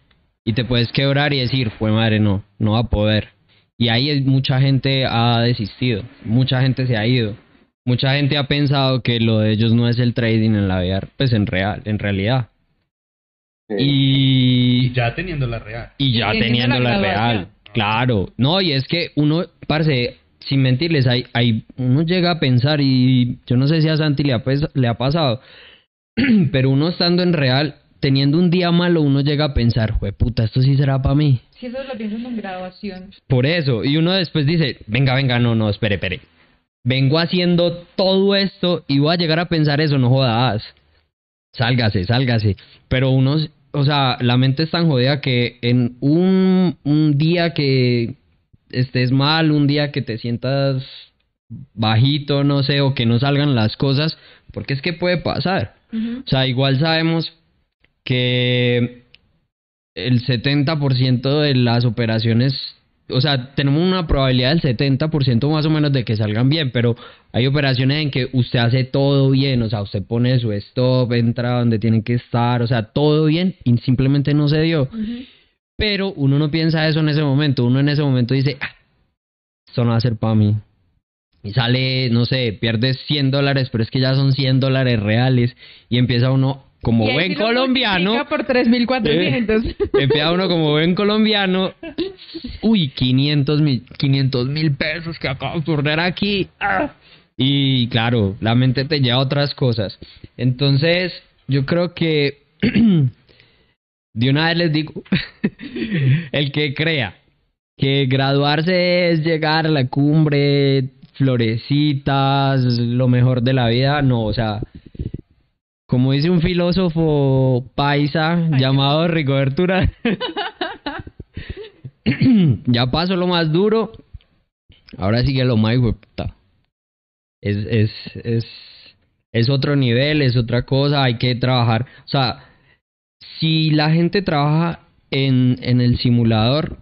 Speaker 2: y te puedes quebrar y decir, fue madre, no, no va a poder. Y ahí mucha gente ha desistido, mucha gente se ha ido, mucha gente ha pensado que lo de ellos no es el trading en la vida, pues en real, en realidad.
Speaker 4: Sí.
Speaker 2: Y,
Speaker 1: ya teniendo la real.
Speaker 2: y ya
Speaker 3: Y teniendo
Speaker 2: teniendo
Speaker 3: la
Speaker 2: la real. Claro, no, y es que uno, parce, sin mentirles, hay, hay, uno llega a pensar, y yo no sé si a Santi le ha, pes- le ha pasado, (clears throat) pero uno estando en real, teniendo un día malo, uno llega a pensar, puta, esto sí será para mí.
Speaker 3: Si eso lo pienso en graduación.
Speaker 2: Por eso, y uno después dice, venga, venga, no, no, espere, espere. Vengo haciendo todo esto y voy a llegar a pensar eso, no jodas. Sálgase, sálgase. Pero uno, o sea, la mente es tan jodida que en un, un día que estés mal, un día que te sientas bajito, no sé, o que no salgan las cosas, porque es que puede pasar. O sea, igual sabemos que el 70% de las operaciones, o sea, tenemos una probabilidad del 70% más o menos de que salgan bien, pero hay operaciones en que usted hace todo bien, o sea, usted pone su stop, entra donde tiene que estar, o sea, todo bien y simplemente no se dio. Pero uno no piensa eso en ese momento. Uno en ese momento dice, ah, esto no va a ser para mí. Y sale, no sé, pierdes 100 dólares, pero es que ya son 100 dólares reales. Y empieza uno como
Speaker 3: Y
Speaker 2: buen colombiano.
Speaker 3: por 3.400. (laughs)
Speaker 2: Empieza uno como buen colombiano. Uy, 500 mil, 500 mil pesos que acabo de perder aquí. Ah. Y claro, la mente te lleva a otras cosas. Entonces, yo creo que (clears throat) de una vez les digo, (laughs) el que crea que graduarse es llegar a la cumbre, florecitas, lo mejor de la vida, no, o sea, como dice un filósofo paisa llamado Rigoberto (laughs) ya pasó lo más duro, ahora sigue lo más puta. Es, es, es, es otro nivel, es otra cosa, hay que trabajar. O sea, si la gente trabaja en, en el simulador,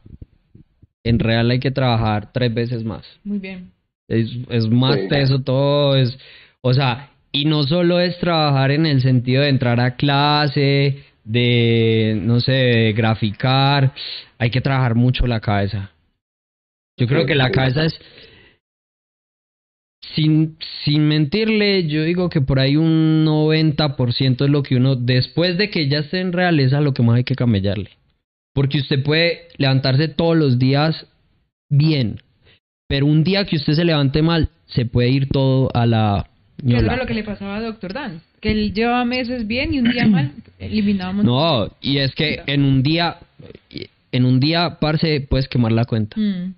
Speaker 2: en real hay que trabajar tres veces más.
Speaker 3: Muy bien.
Speaker 2: Es, es más
Speaker 4: Sí.
Speaker 2: teso todo, es, o sea, y no solo es trabajar en el sentido de entrar a clase, de, no sé, de graficar, hay que trabajar mucho la cabeza. Yo creo que la cabeza es, sin, sin mentirle, yo digo que por ahí un 90% es lo que uno, después de que ya esté en realeza, lo que más hay que camellarle. Porque usted puede levantarse todos los días bien, pero un día que usted se levante mal, se puede ir todo a la... Ñola.
Speaker 3: era lo que le pasaba a Doctor Dan. Que él llevaba meses bien y un día mal (clears throat) eliminábamos.
Speaker 2: No, y es que en un día, en un día, parce, puedes quemar la cuenta.
Speaker 3: Mm,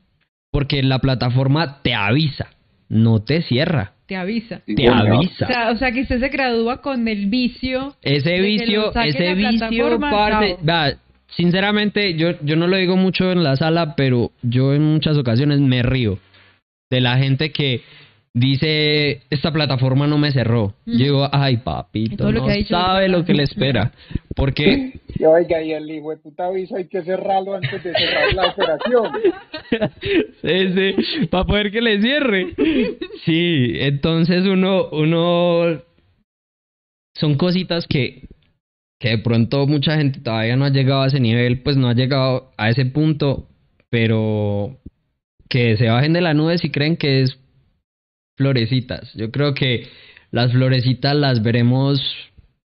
Speaker 2: Porque la plataforma te avisa, no te cierra,
Speaker 3: te avisa.
Speaker 4: Sí,
Speaker 2: te
Speaker 4: señor.
Speaker 3: O
Speaker 2: avisa.
Speaker 3: sea, o sea, que usted se gradúa con el vicio.
Speaker 2: Ese vicio, ese vicio, vea, sinceramente, yo, yo no lo digo mucho en la sala, pero yo en muchas ocasiones me río de la gente que dice, esta plataforma no me cerró.
Speaker 3: Mm.
Speaker 2: Yo digo, ay papito,
Speaker 3: todo lo
Speaker 2: no
Speaker 3: que ha dicho
Speaker 2: sabe lo que le espera. Porque (laughs)
Speaker 4: oiga, y el hijo de puta aviso hay que cerrarlo antes de cerrar la operación. (laughs)
Speaker 2: sí, sí, para poder que le cierre. Sí, entonces uno, uno, son cositas que, que de pronto mucha gente todavía no ha llegado a ese nivel, pues no ha llegado a ese punto, pero que se bajen de la nube si creen que es florecitas. Yo creo que las florecitas las veremos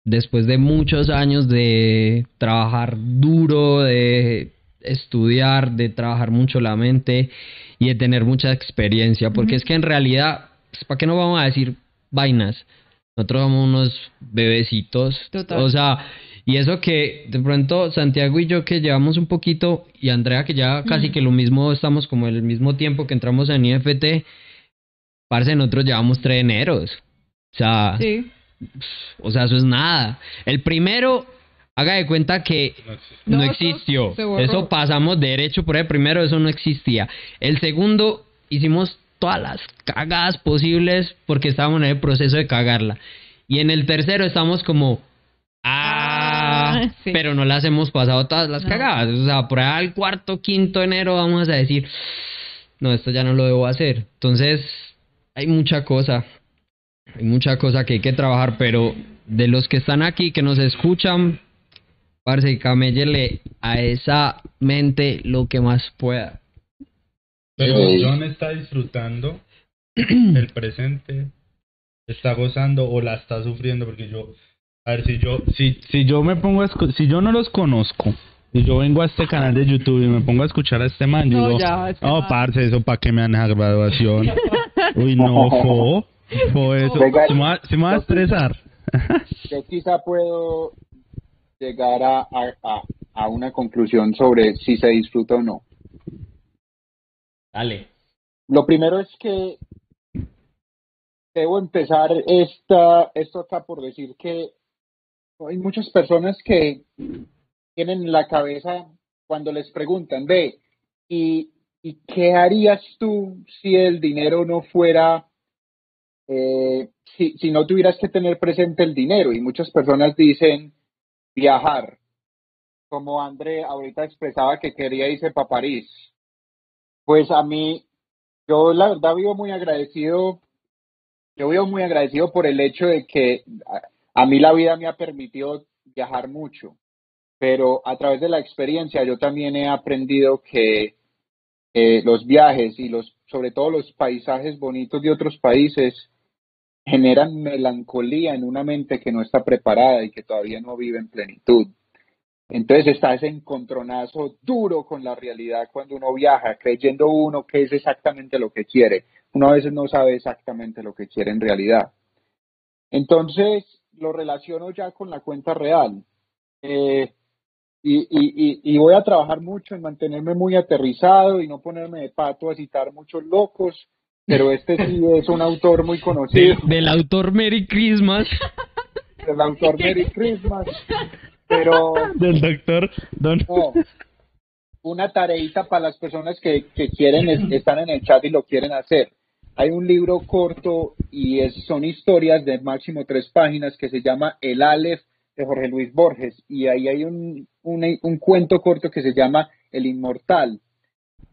Speaker 2: después de muchos años de trabajar duro, de estudiar, de trabajar mucho la mente y de tener mucha experiencia, porque es que en realidad, pues, ¿para qué no vamos a decir vainas? Nosotros somos unos bebecitos,
Speaker 3: Total.
Speaker 2: o sea, y eso que de pronto Santiago y yo que llevamos un poquito y Andrea que ya casi que lo mismo, estamos como en el mismo tiempo que entramos en IFT, parce, nosotros llevamos tres eneros. O sea,
Speaker 3: Sí.
Speaker 2: o sea, eso es nada. El primero, haga de cuenta que no, existió. Eso pasamos derecho por el primero, eso no existía. El segundo, hicimos todas las cagadas posibles porque estábamos en el proceso de cagarla. Y en el tercero estamos como, ah,
Speaker 3: Ah, sí.
Speaker 2: pero no las hemos pasado todas las
Speaker 3: No.
Speaker 2: cagadas. O sea, por ahí al cuarto, quinto de enero vamos a decir, no, esto ya no lo debo hacer. Entonces, hay mucha cosa. Hay mucha cosa que hay que trabajar, pero de los que están aquí, que nos escuchan, parce, camellele a esa mente lo que más pueda.
Speaker 1: Pero. John está disfrutando (clears throat) el presente, está gozando o la está sufriendo porque yo, a ver si yo, si, si yo me pongo a escu- si yo no los conozco y yo vengo a este canal de YouTube y me pongo a escuchar a este man, yo
Speaker 3: No,
Speaker 1: digo,
Speaker 3: ya, este man".
Speaker 1: parce, eso para qué me dan esa graduación. Uy, no, fo, fo eso, se me va, se me va a estresar.
Speaker 4: Yo quizá puedo llegar a, a, a, a una conclusión sobre si se disfruta o no.
Speaker 2: Dale.
Speaker 4: Lo primero es que debo empezar esta, esto acá por decir que hay muchas personas que tienen en la cabeza cuando les preguntan, ve, ¿y, y qué harías tú si el dinero no fuera, eh, si, si no tuvieras que tener presente el dinero? Y muchas personas dicen viajar, como André ahorita expresaba que quería irse para París. Pues a mí, yo la verdad vivo muy agradecido, yo vivo muy agradecido por el hecho de que a, a mí la vida me ha permitido viajar mucho. pero a través de la experiencia yo también he aprendido que eh, los viajes y los, sobre todo los paisajes bonitos de otros países generan melancolía en una mente que no está preparada y que todavía no vive en plenitud. Entonces está ese encontronazo duro con la realidad cuando uno viaja, creyendo uno que es exactamente lo que quiere. Uno a veces no sabe exactamente lo que quiere en realidad. Entonces lo relaciono ya con la cuenta real. Eh, y, y, y, voy a trabajar mucho en mantenerme muy aterrizado y no ponerme de pato a citar muchos locos, pero este sí es un autor muy conocido.
Speaker 2: del autor Merry Christmas.
Speaker 4: Del autor Merry Christmas. Pero.
Speaker 1: Del doctor Don.
Speaker 4: una tareita para las personas que, que quieren, están en el chat y lo quieren hacer. Hay un libro corto y es, son historias de máximo tres páginas que se llama El Aleph de Jorge Luis Borges. Y ahí hay un, un, cuento corto que se llama El Inmortal.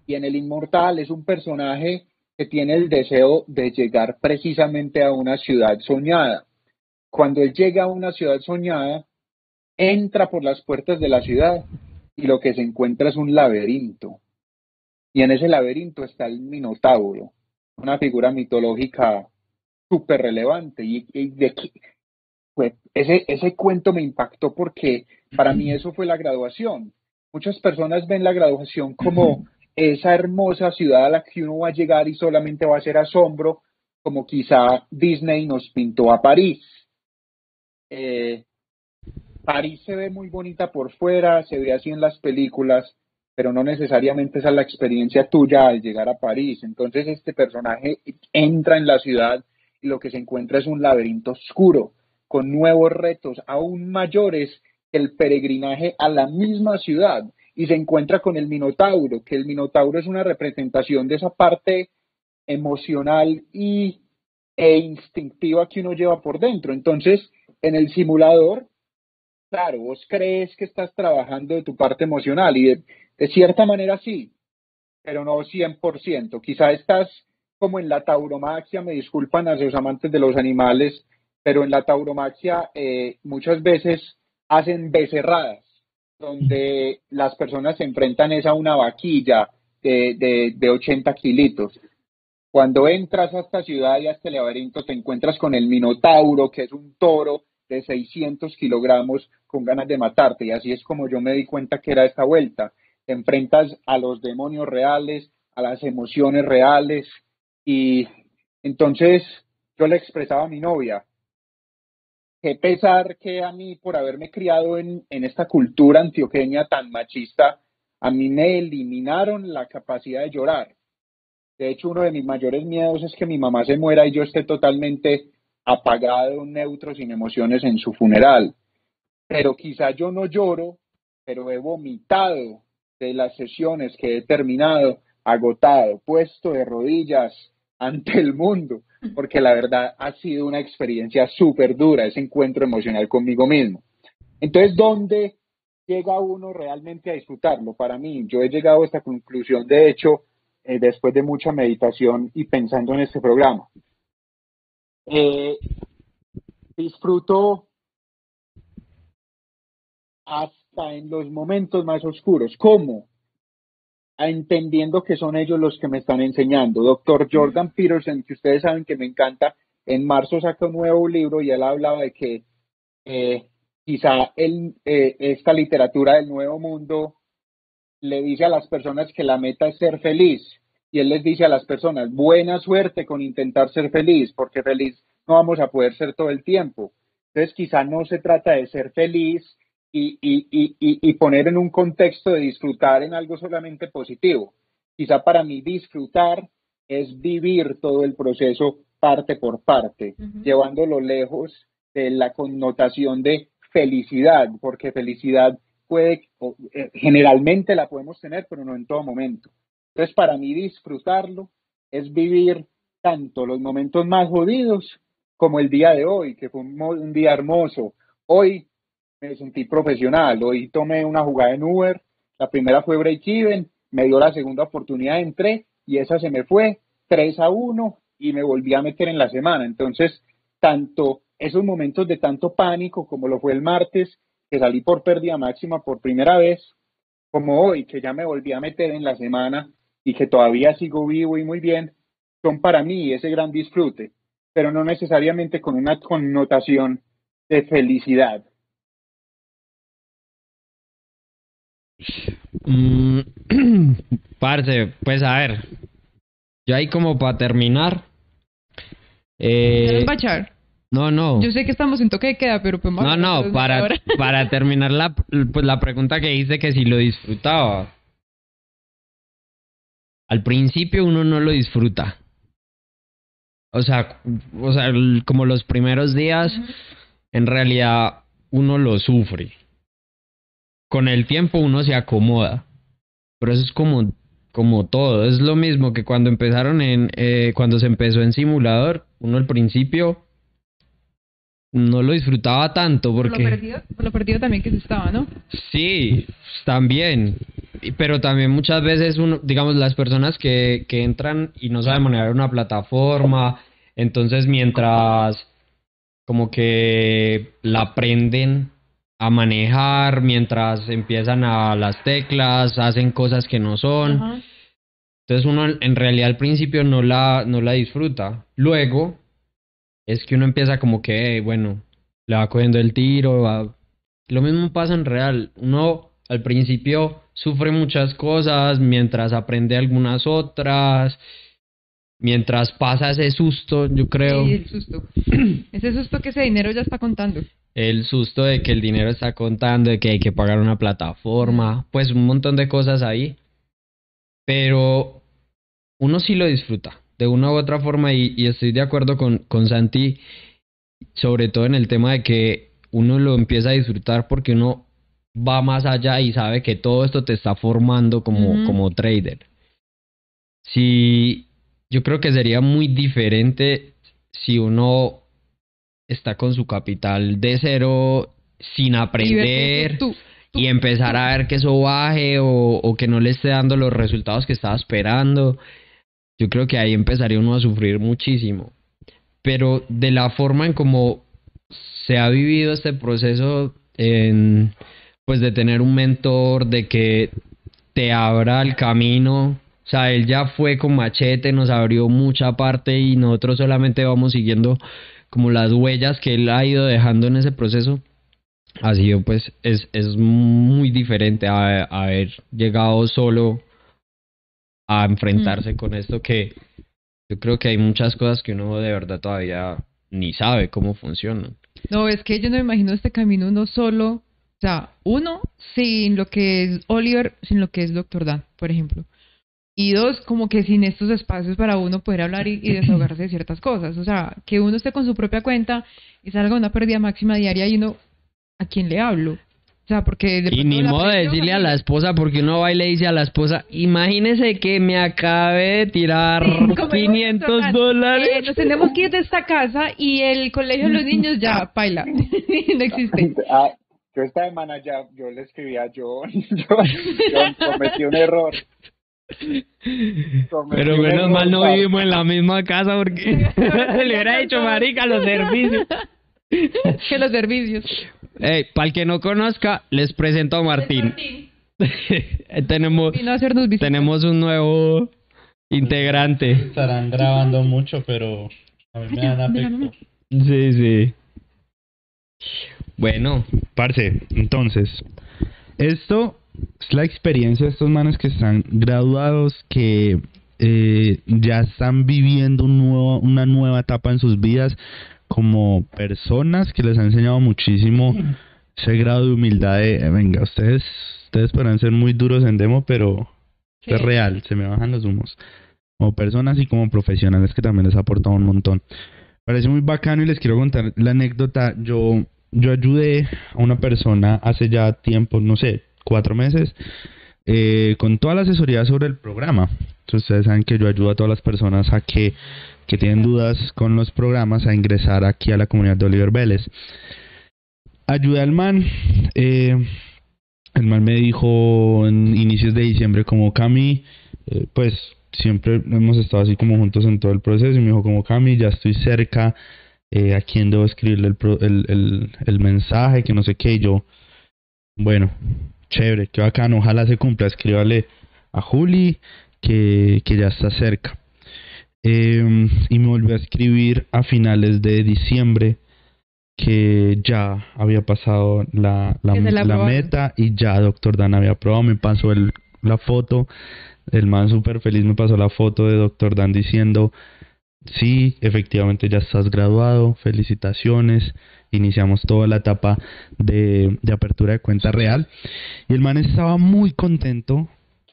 Speaker 4: Y en El Inmortal es un personaje que tiene el deseo de llegar precisamente a una ciudad soñada. Cuando él llega a una ciudad soñada, entra por las puertas de la ciudad y lo que se encuentra es un laberinto. Y en ese laberinto está el Minotauro, una figura mitológica súper relevante. Y, pues, ese, ese cuento me impactó porque para mí eso fue la graduación. Muchas personas ven la graduación como esa hermosa ciudad a la que uno va a llegar y solamente va a ser asombro, como quizá Disney nos pintó a París. Eh, París se ve muy bonita por fuera, se ve así en las películas, pero no necesariamente esa es la experiencia tuya al llegar a París. Entonces este personaje entra en la ciudad y lo que se encuentra es un laberinto oscuro, con nuevos retos aún mayores el peregrinaje a la misma ciudad. Y se encuentra con el Minotauro, que el Minotauro es una representación de esa parte emocional y, e instintiva que uno lleva por dentro. Entonces, en el simulador, claro, vos crees que estás trabajando de tu parte emocional y de, cierta manera sí, pero no 100%. Quizá estás como en la tauromaxia, me disculpan a los amantes de los animales, pero en la tauromaxia eh, muchas veces hacen becerradas, donde las personas se enfrentan es a una vaquilla de, de, de 80 kilitos. Cuando entras a esta ciudad y a este laberinto, te encuentras con el minotauro, que es un toro de 600 kilogramos con ganas de matarte. Y así es como yo me di cuenta que era esta vuelta. Te enfrentas a los demonios reales, a las emociones reales. Y entonces yo le expresaba a mi novia, qué pesar que a mí, por haberme criado en, en esta cultura antioqueña tan machista, a mí me eliminaron la capacidad de llorar. De hecho, uno de mis mayores miedos es que mi mamá se muera y yo esté totalmente apagado, neutro, sin emociones en su funeral. Pero quizá yo no lloro, pero he vomitado de las sesiones que he terminado agotado, puesto de rodillas ante el mundo, porque la verdad ha sido una experiencia súper dura, ese encuentro emocional conmigo mismo. Entonces, ¿dónde llega uno realmente a disfrutarlo? Para mí, yo he llegado a esta conclusión, de hecho, eh, después de mucha meditación y pensando en este programa. Eh, disfruto hasta en los momentos más oscuros. ¿Cómo? Entendiendo que son ellos los que me están enseñando. Doctor Jordan Peterson, que ustedes saben que me encanta, en marzo saca un nuevo libro y él hablaba de que eh, quizá el, eh, esta literatura del nuevo mundo le dice a las personas que la meta es ser feliz y él les dice a las personas, buena suerte con intentar ser feliz, porque feliz no vamos a poder ser todo el tiempo. Entonces quizá no se trata de ser feliz y, y, y, y, poner en un contexto de disfrutar en algo solamente positivo. Quizá para mí disfrutar es vivir todo el proceso parte por parte, llevándolo lejos de la connotación de felicidad, porque felicidad puede, eh, generalmente la podemos tener, pero no en todo momento. Entonces, para mí disfrutarlo es vivir tanto los momentos más jodidos como el día de hoy, que fue un, día hermoso. Hoy me sentí profesional, hoy tomé una jugada en Uber, la primera fue break-even, me dio la segunda oportunidad, entré y esa se me fue 3 a 1 y me volví a meter en la semana. Entonces, tanto esos momentos de tanto pánico como lo fue el martes que salí por pérdida máxima por primera vez, como hoy, que ya me volví a meter en la semana y que todavía sigo vivo y muy bien, son para mí ese gran disfrute, pero no necesariamente con una connotación de felicidad.
Speaker 2: Mm, (clears throat) parce, pues a ver. Yo ahí como para terminar.
Speaker 3: ¿Ya
Speaker 2: Eh,
Speaker 3: echar?
Speaker 2: no, no.
Speaker 3: Yo sé que estamos en toque de queda, pero pues
Speaker 2: No, no, para, (laughs) para terminar la, pues la pregunta que hice que si lo disfrutaba. Al principio uno no lo disfruta. O sea, o sea, como los primeros días, en realidad uno lo sufre. Con el tiempo uno se acomoda. Pero eso es como, como todo. Es lo mismo que cuando empezaron en, eh, cuando se empezó en simulador, uno al principio no lo disfrutaba tanto
Speaker 3: Por
Speaker 2: porque...
Speaker 3: lo perdido, por lo perdido también que se estaba, ¿no?
Speaker 2: Sí, también. Pero también muchas veces, uno, digamos, las personas que, que entran y no saben manejar una plataforma, entonces mientras como que la aprenden a manejar, mientras empiezan a las teclas, hacen cosas que no son. Entonces uno en realidad al principio no la, no la disfruta. Luego es que uno empieza como que, bueno, le va cogiendo el tiro. va- Lo mismo pasa en real. Uno al principio sufre muchas cosas mientras aprende algunas otras. Mientras pasa ese susto, yo creo.
Speaker 3: Sí, el susto. (clears throat) Ese susto que ese dinero ya está contando.
Speaker 2: El susto de que el dinero está contando, de que hay que pagar una plataforma, pues un montón de cosas ahí. Pero uno sí lo disfruta, de una u otra forma, y, y estoy de acuerdo con, con Santi, sobre todo en el tema de que uno lo empieza a disfrutar porque uno va más allá y sabe que todo esto te está formando como, como trader. Si yo creo que sería muy diferente si uno está con su capital de cero sin
Speaker 3: Y
Speaker 2: aprender
Speaker 3: tú- tú-
Speaker 2: y empezar a ver que eso baje o, o que no le esté dando los resultados que estaba esperando. Yo creo que ahí empezaría uno a sufrir muchísimo. Pero de la forma en como se ha vivido este proceso, en, pues de tener un mentor, de que te abra el camino. O sea, él ya fue con machete, nos abrió mucha parte y nosotros solamente vamos siguiendo como las huellas que él ha ido dejando en ese proceso ha sido pues es, es muy diferente a, a haber llegado solo a enfrentarse con esto que yo creo que hay muchas cosas que uno de verdad todavía ni sabe cómo funcionan.
Speaker 3: No, es que yo no me imagino este camino uno solo. O sea, uno, sin lo que es Oliver, sin lo que es Doctor Dan, por ejemplo. Y dos, como que sin estos espacios para uno poder hablar y, y desahogarse de ciertas cosas. O sea, que uno esté con su propia cuenta y salga una pérdida máxima diaria y uno, ¿a quién le hablo? O sea, porque... de
Speaker 2: Y ni modo de decirle a la esposa porque uno va y le dice a la esposa, imagínese que me acabé de tirar
Speaker 3: Sí, (laughs) como dijo
Speaker 2: 500
Speaker 3: Doctor Dan,
Speaker 2: dólares.
Speaker 3: eh, nos tenemos que ir de esta casa y el colegio de los niños ya, (laughs) paila. (laughs) no existe.
Speaker 4: Ah, yo esta semana ya, yo le escribí a John, John, John, cometí un error.
Speaker 2: Pero menos mal no vivimos en la misma casa porque (laughs) le hubiera dicho marica los servicios. (laughs)
Speaker 3: que los servicios.
Speaker 2: para el que no conozca, les presento a Martín. (laughs) tenemos,
Speaker 3: Vino a hacernos visita.
Speaker 2: tenemos un nuevo integrante.
Speaker 1: Estarán grabando mucho, pero a mí me dan afecto.
Speaker 2: Sí, sí. Bueno,
Speaker 1: Parce, entonces, esto es la experiencia de estos manes que están graduados, que eh, ya están viviendo un nuevo, una nueva etapa en sus vidas como personas que les ha enseñado muchísimo ese grado de humildad de, eh, venga, ustedes, ustedes podrán ser muy duros en demo, pero
Speaker 3: ¿Qué?
Speaker 1: es real, se me bajan los humos. Como personas y como profesionales que también les ha aportado un montón. Parece muy bacano y les quiero contar la anécdota. Yo, yo ayudé a una persona hace ya tiempo, no sé, cuatro meses, eh, con toda la asesoría sobre el programa. Entonces, ustedes saben que yo ayudo a todas las personas a que, que tienen dudas con los programas a ingresar aquí a la comunidad de Oliver Vélez. Ayudé al man. eh, el man me dijo en inicios de diciembre como Cami, eh, pues siempre hemos estado así como juntos en todo el proceso y me dijo como Cami, ya estoy cerca, eh, a quién debo escribirle el, pro- el, el, el mensaje, que no sé qué, y yo, Bueno, chévere, qué bacán, ojalá se cumpla. Escríbale a Juli que, que ya está cerca. Eh, y me volvió a escribir a finales de diciembre que ya había pasado la, la, meta y ya Doctor Dan había aprobado. Me pasó el, la foto, el man súper feliz me pasó la foto de Doctor Dan diciendo, sí, efectivamente ya estás graduado, felicitaciones. Iniciamos toda la etapa de, de apertura de cuenta real. Y el man estaba muy contento,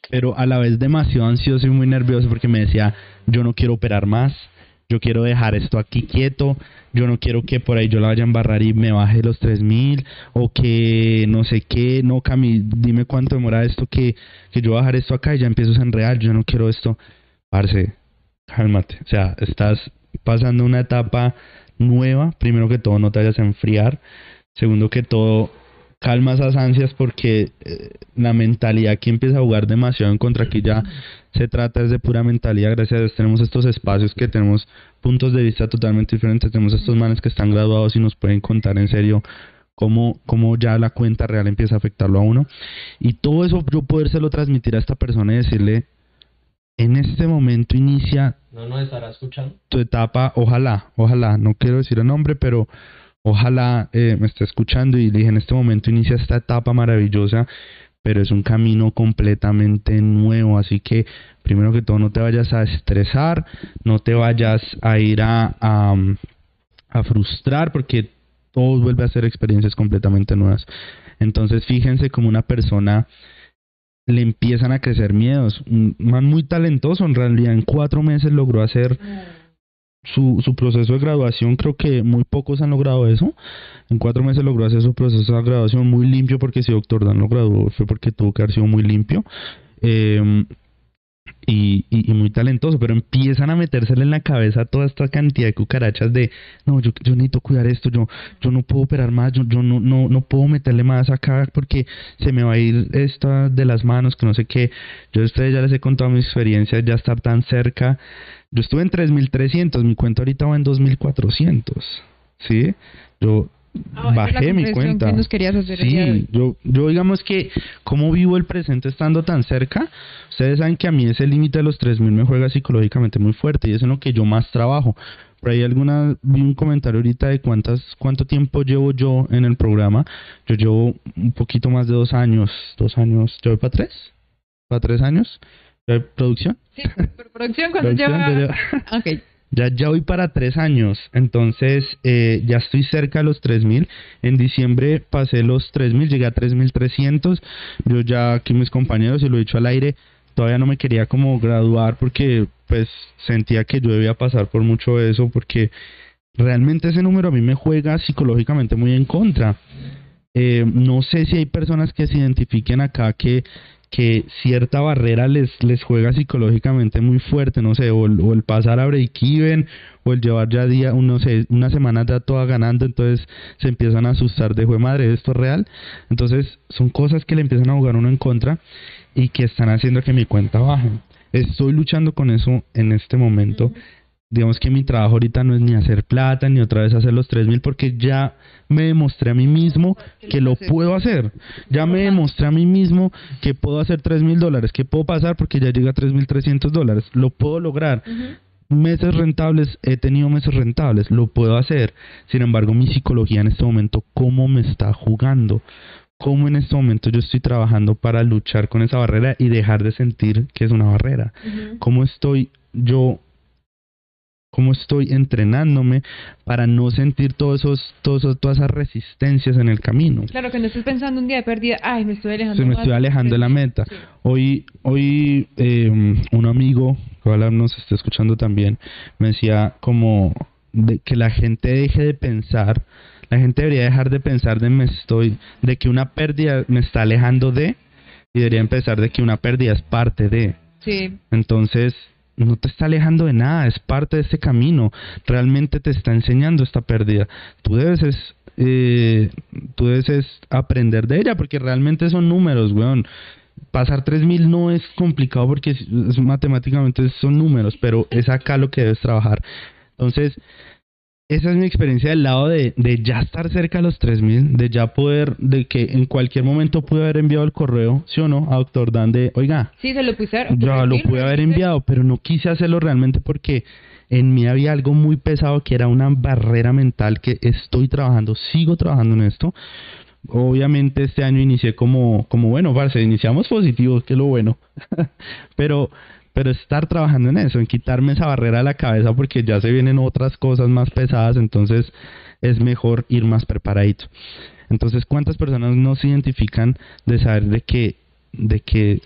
Speaker 1: pero a la vez demasiado ansioso y muy nervioso porque me decía, yo no quiero operar más, yo quiero dejar esto aquí quieto, yo no quiero que por ahí yo la vaya a embarrar y me baje los 3000 o que no sé qué, no Cami, dime cuánto demora esto que, que yo voy a bajar esto acá y ya empiezo en real, yo no quiero esto. Parce, cálmate, o sea, estás pasando una etapa nueva, primero que todo no te vayas a enfriar, segundo que todo calma esas ansias porque eh, la mentalidad aquí empieza a jugar demasiado en contra. Aquí ya se trata es de pura mentalidad. Gracias a Dios tenemos estos espacios que tenemos puntos de vista totalmente diferentes. Tenemos estos manes que están graduados y nos pueden contar en serio cómo, cómo ya la cuenta real empieza a afectarlo a uno. Y todo eso yo podérselo transmitir a esta persona y decirle, en este momento inicia
Speaker 2: No nos estará escuchando.
Speaker 1: tu etapa, ojalá, ojalá, no quiero decir el nombre, pero ojalá eh, me esté escuchando y le dije, en este momento inicia esta etapa maravillosa, pero es un camino completamente nuevo, así que primero que todo no te vayas a estresar, no te vayas a ir a, a, a frustrar, porque todo vuelve a ser experiencias completamente nuevas. Entonces fíjense como una persona le empiezan a crecer miedos. Un man muy talentoso, en realidad en cuatro meses logró hacer su, su proceso de graduación, creo que muy pocos han logrado eso. En cuatro meses logró hacer su proceso de graduación muy limpio, porque si Doctor Dan lo graduó fue porque tuvo que haber sido muy limpio. Eh, y, y, y muy talentoso, pero empiezan a metérsele en la cabeza toda esta cantidad de cucarachas de no, yo, necesito cuidar esto, yo, yo no puedo operar más, yo, yo no, no, no puedo meterle más acá porque se me va a ir esto de las manos, que no sé qué. Yo a ustedes ya les he contado mi experiencia ya estar tan cerca. Yo estuve en 3300, mi cuenta ahorita va en 2400. ¿Sí? Yo
Speaker 3: Ah, es
Speaker 1: bajé mi cuenta.
Speaker 3: que nos querías hacer el día de
Speaker 1: Sí, yo, yo digamos que como vivo el presente estando tan cerca, ustedes saben que a mí ese límite de los 3000 me juega psicológicamente muy fuerte y es en lo que yo más trabajo. Por ahí alguna vi un comentario ahorita de cuántas cuánto tiempo llevo yo en el programa. Yo llevo un poquito más de dos años, dos años, ¿yo voy para tres? ¿Para tres años? ¿Ya hay producción?
Speaker 3: Sí, producción cuando lleva- Ok.
Speaker 1: Ya, ya voy para tres años, entonces eh, ya estoy cerca de los 3000. En diciembre pasé los 3000, llegué a 3300. Yo ya aquí mis compañeros, y lo he dicho al aire, todavía no me quería como graduar porque pues sentía que yo debía pasar por mucho eso porque realmente ese número a mí me juega psicológicamente muy en contra. Eh, no sé si hay personas que se identifiquen acá que que cierta barrera les, les juega psicológicamente muy fuerte, no sé, o el, o el pasar a break-even, o el llevar ya día, no sé, una semana ya toda ganando, entonces se empiezan a asustar de, jue madre, esto es real. Entonces son cosas que le empiezan a jugar uno en contra y que están haciendo que mi cuenta baje. Estoy luchando con eso en este momento. Digamos que mi trabajo ahorita no es ni hacer plata, ni otra vez hacer los 3000, porque ya me demostré a mí mismo que lo puedo hacer. Ya me demostré a mí mismo que puedo hacer 3000 dólares, que puedo pasar porque ya llega a 3300 dólares. Lo puedo lograr. Meses rentables, he tenido meses rentables, lo puedo hacer. Sin embargo, mi psicología en este momento, ¿cómo me está jugando? ¿Cómo en este momento yo estoy trabajando para luchar con esa barrera y dejar de sentir que es una barrera? ¿Cómo estoy yo cómo estoy entrenándome para no sentir todos esos, todos todas esas resistencias en el camino.
Speaker 3: Claro, que no estés pensando un día de pérdida, ay, me estoy alejando
Speaker 1: Se me estoy alejando de la meta.
Speaker 3: Sí.
Speaker 1: Hoy, hoy eh, un amigo, que ojalá nos esté escuchando también, me decía como de que la gente deje de pensar, la gente debería dejar de pensar de me estoy, de que una pérdida me está alejando de, y debería empezar de que una pérdida es parte de.
Speaker 3: Sí,
Speaker 1: Entonces, no te está alejando de nada, es parte de este camino. Realmente te está enseñando esta pérdida. Tú debes es, eh, tú debes es aprender de ella, porque realmente son números, weón. Pasar 3000 no es complicado porque matemáticamente son números, pero es acá lo que debes trabajar. Entonces, esa es mi experiencia del lado de, de ya estar cerca de los 3000, de ya poder, de que en cualquier momento pude haber enviado el correo, ¿sí o no? A doctor Dan de, oiga,
Speaker 3: Sí, se lo puse.
Speaker 1: ya lo pude haber enviado, pero no quise hacerlo realmente porque en mí había algo muy pesado que era una barrera mental que estoy trabajando, sigo trabajando en esto. Obviamente este año inicié como, como bueno, parce, iniciamos positivos, que es lo bueno. (laughs) pero, pero estar trabajando en eso, en quitarme esa barrera de la cabeza porque ya se vienen otras cosas más pesadas, entonces es mejor ir más preparadito. Entonces, ¿cuántas personas no se identifican de saber de que, de que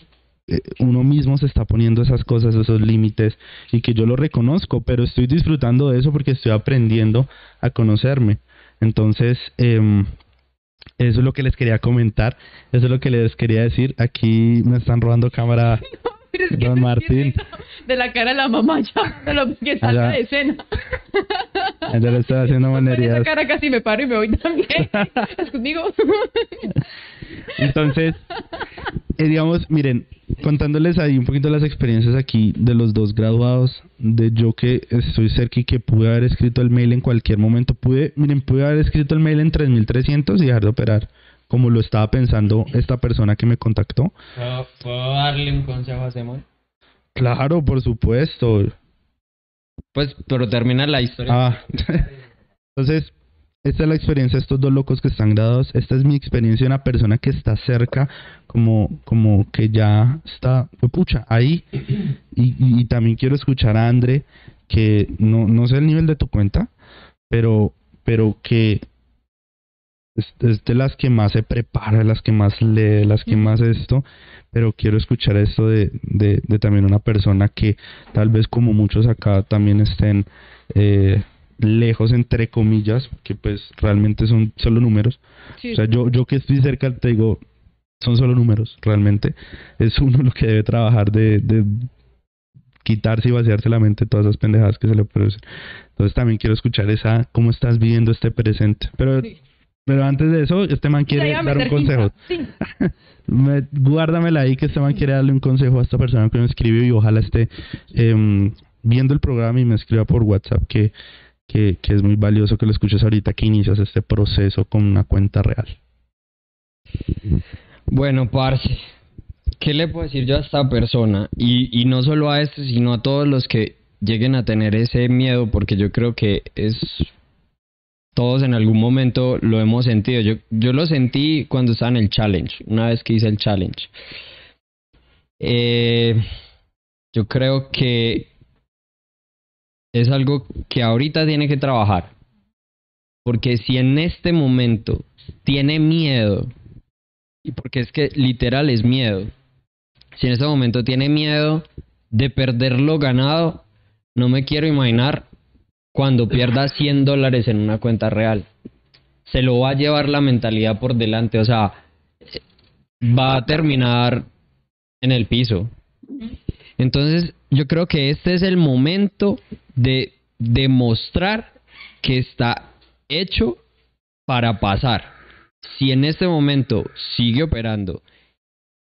Speaker 1: eh, uno mismo se está poniendo esas cosas, esos límites, y que yo lo reconozco, pero estoy disfrutando de eso porque estoy aprendiendo a conocerme. Entonces, eh, eso es lo que les quería comentar, eso es lo que les quería decir. Aquí me están robando cámara. (laughs)
Speaker 3: Pero es que
Speaker 1: Don
Speaker 3: me
Speaker 1: Martín.
Speaker 3: De la cara de la mamá ya, de lo que salga de escena.
Speaker 1: Ya le estoy haciendo
Speaker 3: Con esa cara casi me paro y me voy también. (laughs) ¿Es conmigo?
Speaker 1: Entonces, eh, digamos, miren, contándoles ahí un poquito las experiencias aquí de los dos graduados, de yo que estoy cerca y que pude haber escrito el mail en cualquier momento, pude, miren, pude haber escrito el mail en 3300 y dejar de operar, como lo estaba pensando esta persona que me contactó.
Speaker 2: ¿Puedo, puedo darle un consejo a Simón?
Speaker 1: Claro, por supuesto.
Speaker 2: Pues, pero termina la historia.
Speaker 1: Ah, (laughs) entonces, esta es la experiencia de estos dos locos que están graduados. Esta es mi experiencia de una persona que está cerca, como, como que ya está, fue pucha, ahí. Y, y, y también quiero escuchar a Andre, que no, no sé el nivel de tu cuenta, pero, pero que es, es de las que más se prepara, las que más lee, las que más esto, pero quiero escuchar esto de, de, de también una persona que tal vez como muchos acá también estén eh, lejos entre comillas, que pues realmente son solo números.
Speaker 3: Sí,
Speaker 1: O sea, yo, yo que estoy cerca te digo, son solo números, realmente. Es uno (laughs) lo que debe trabajar de, de quitarse y vaciarse la mente todas esas pendejadas que se le producen. Entonces también quiero escuchar esa, cómo estás viviendo este presente. Pero,
Speaker 3: Sí.
Speaker 1: Pero antes de eso, este man quiere dar un consejo.
Speaker 3: Sí. (laughs)
Speaker 1: Me, guárdamela ahí que este man quiere darle un consejo a esta persona que me escribió y ojalá esté em, viendo el programa y me escriba por WhatsApp que, que, que es muy valioso que lo escuches ahorita que inicias este proceso con una cuenta real.
Speaker 2: Bueno, parce, ¿qué le puedo decir yo a esta persona? Y, y no solo a este, sino a todos los que lleguen a tener ese miedo, porque yo creo que es... Todos en algún momento lo hemos sentido. Yo, yo lo sentí cuando estaba en el challenge, una vez que hice el challenge. Eh, yo creo que es algo que ahorita tiene que trabajar. Porque si en este momento tiene miedo y porque es que literal es miedo. Si en este momento tiene miedo de perder lo ganado, no me quiero imaginar cuando pierda 100 dólares en una cuenta real. Se lo va a llevar la mentalidad por delante, o sea, va a terminar en el piso. Entonces, yo creo que este es el momento de demostrar que está hecho para pasar si en este momento sigue operando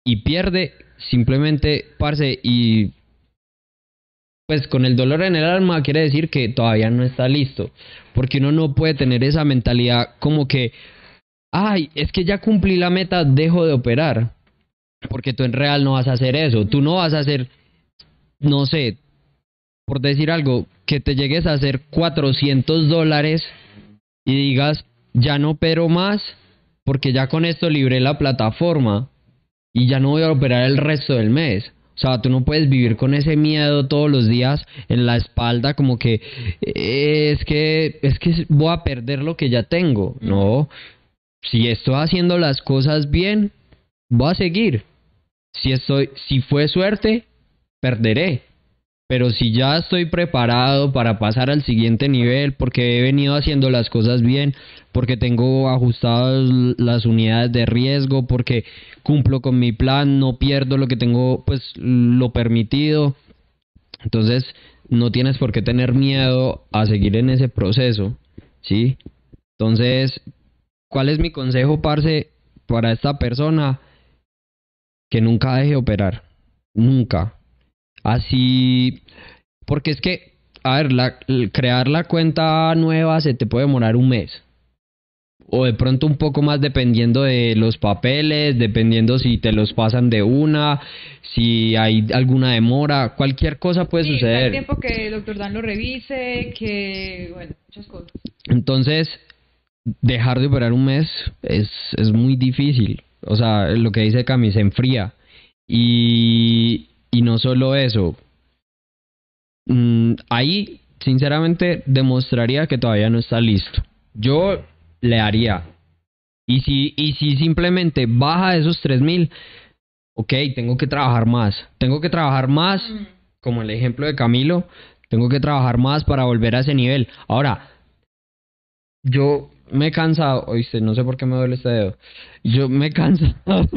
Speaker 2: y pierde, simplemente, parce, y pues con el dolor en el alma quiere decir que todavía no está listo. Porque uno no puede tener esa mentalidad como que, ay, es que ya cumplí la meta, dejo de operar. Porque tú en real no vas a hacer eso. Tú no vas a hacer, no sé, por decir algo, que te llegues a hacer 400 dólares y digas, ya no opero más porque ya con esto libré la plataforma y ya no voy a operar el resto del mes. O sea, tú no puedes vivir con ese miedo todos los días en la espalda como que eh, es que es que voy a perder lo que ya tengo. No. Si estoy haciendo las cosas bien, voy a seguir. Si estoy si fue suerte, perderé. Pero si ya estoy preparado para pasar al siguiente nivel, porque he venido haciendo las cosas bien, porque tengo ajustadas las unidades de riesgo, porque cumplo con mi plan, no pierdo lo que tengo, pues lo permitido. Entonces, no tienes por qué tener miedo a seguir en ese proceso, ¿sí? Entonces, ¿cuál es mi consejo, parce, para esta persona? Que nunca deje de operar, nunca. Así, porque es que a ver, la, crear la cuenta nueva se te puede demorar un mes. O de pronto un poco más dependiendo de los papeles, dependiendo si te los pasan de una, si hay alguna demora, cualquier cosa puede
Speaker 3: Sí, está el
Speaker 2: suceder.
Speaker 3: tiempo que el doctor Dan lo revise, que, bueno, muchas cosas.
Speaker 2: Entonces, dejar de operar un mes es, es muy difícil. O sea, lo que dice Cami, se enfría. Y, y no solo eso. Mm, ahí, sinceramente, demostraría que todavía no está listo. Yo le haría. Y si, y si simplemente baja esos 3000, ok, tengo que trabajar más. Tengo que trabajar más como el ejemplo de Camilo, tengo que trabajar más para volver a ese nivel. Ahora, yo me he cansado, oíste, no sé por qué me duele este dedo. Yo me he cansado. (laughs)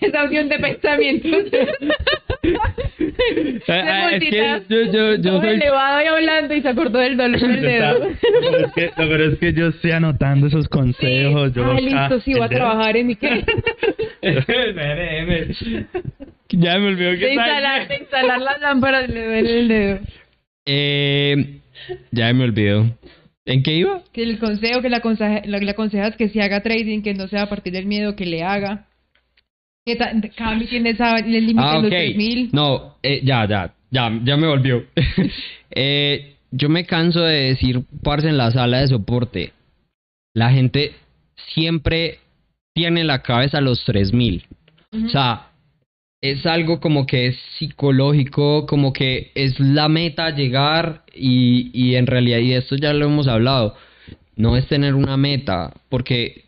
Speaker 3: Esa unión de pensamientos. (laughs)
Speaker 2: Ah, es que yo, yo, yo soy-
Speaker 3: elevado y hablando y se acordó del dolor del dedo.
Speaker 1: Peor es que- peor es que yo estoy anotando esos consejos. Yo,
Speaker 3: ah, listo,
Speaker 1: ah,
Speaker 3: sí, voy a
Speaker 1: dedo.
Speaker 3: trabajar en mi qué. (laughs)
Speaker 2: ya me olvidó
Speaker 3: De
Speaker 2: que
Speaker 3: instalar, de instalar las lámparas le duele el dedo.
Speaker 2: Eh, ya me olvidó. ¿En qué iba?
Speaker 3: Que el consejo que le, aconseja, le aconsejas que si haga trading, que no sea a partir del miedo, que le haga. Que tiene esa, el límite
Speaker 2: Ah,
Speaker 3: de los
Speaker 2: ok.
Speaker 3: 3000.
Speaker 2: No, eh, ya, ya, ya, ya me volvió. (laughs) eh, yo me canso de decir, parce, en la sala de soporte, la gente siempre tiene en la cabeza los 3000. O sea, es algo como que es psicológico, como que es la meta llegar y, y en realidad, y esto ya lo hemos hablado, no es tener una meta, porque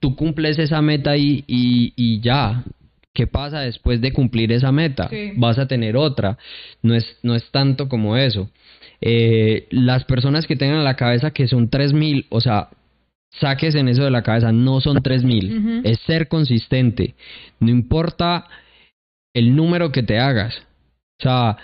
Speaker 2: tú cumples esa meta y, y, y ya. ¿Qué pasa después de cumplir esa meta?
Speaker 3: Sí.
Speaker 2: Vas a tener otra. No es, no es tanto como eso. Eh, las personas que tengan en la cabeza que son 3000, o sea, saques en eso de la cabeza, no son 3000.
Speaker 3: Ujú.
Speaker 2: Es ser consistente. No importa el número que te hagas. O sea,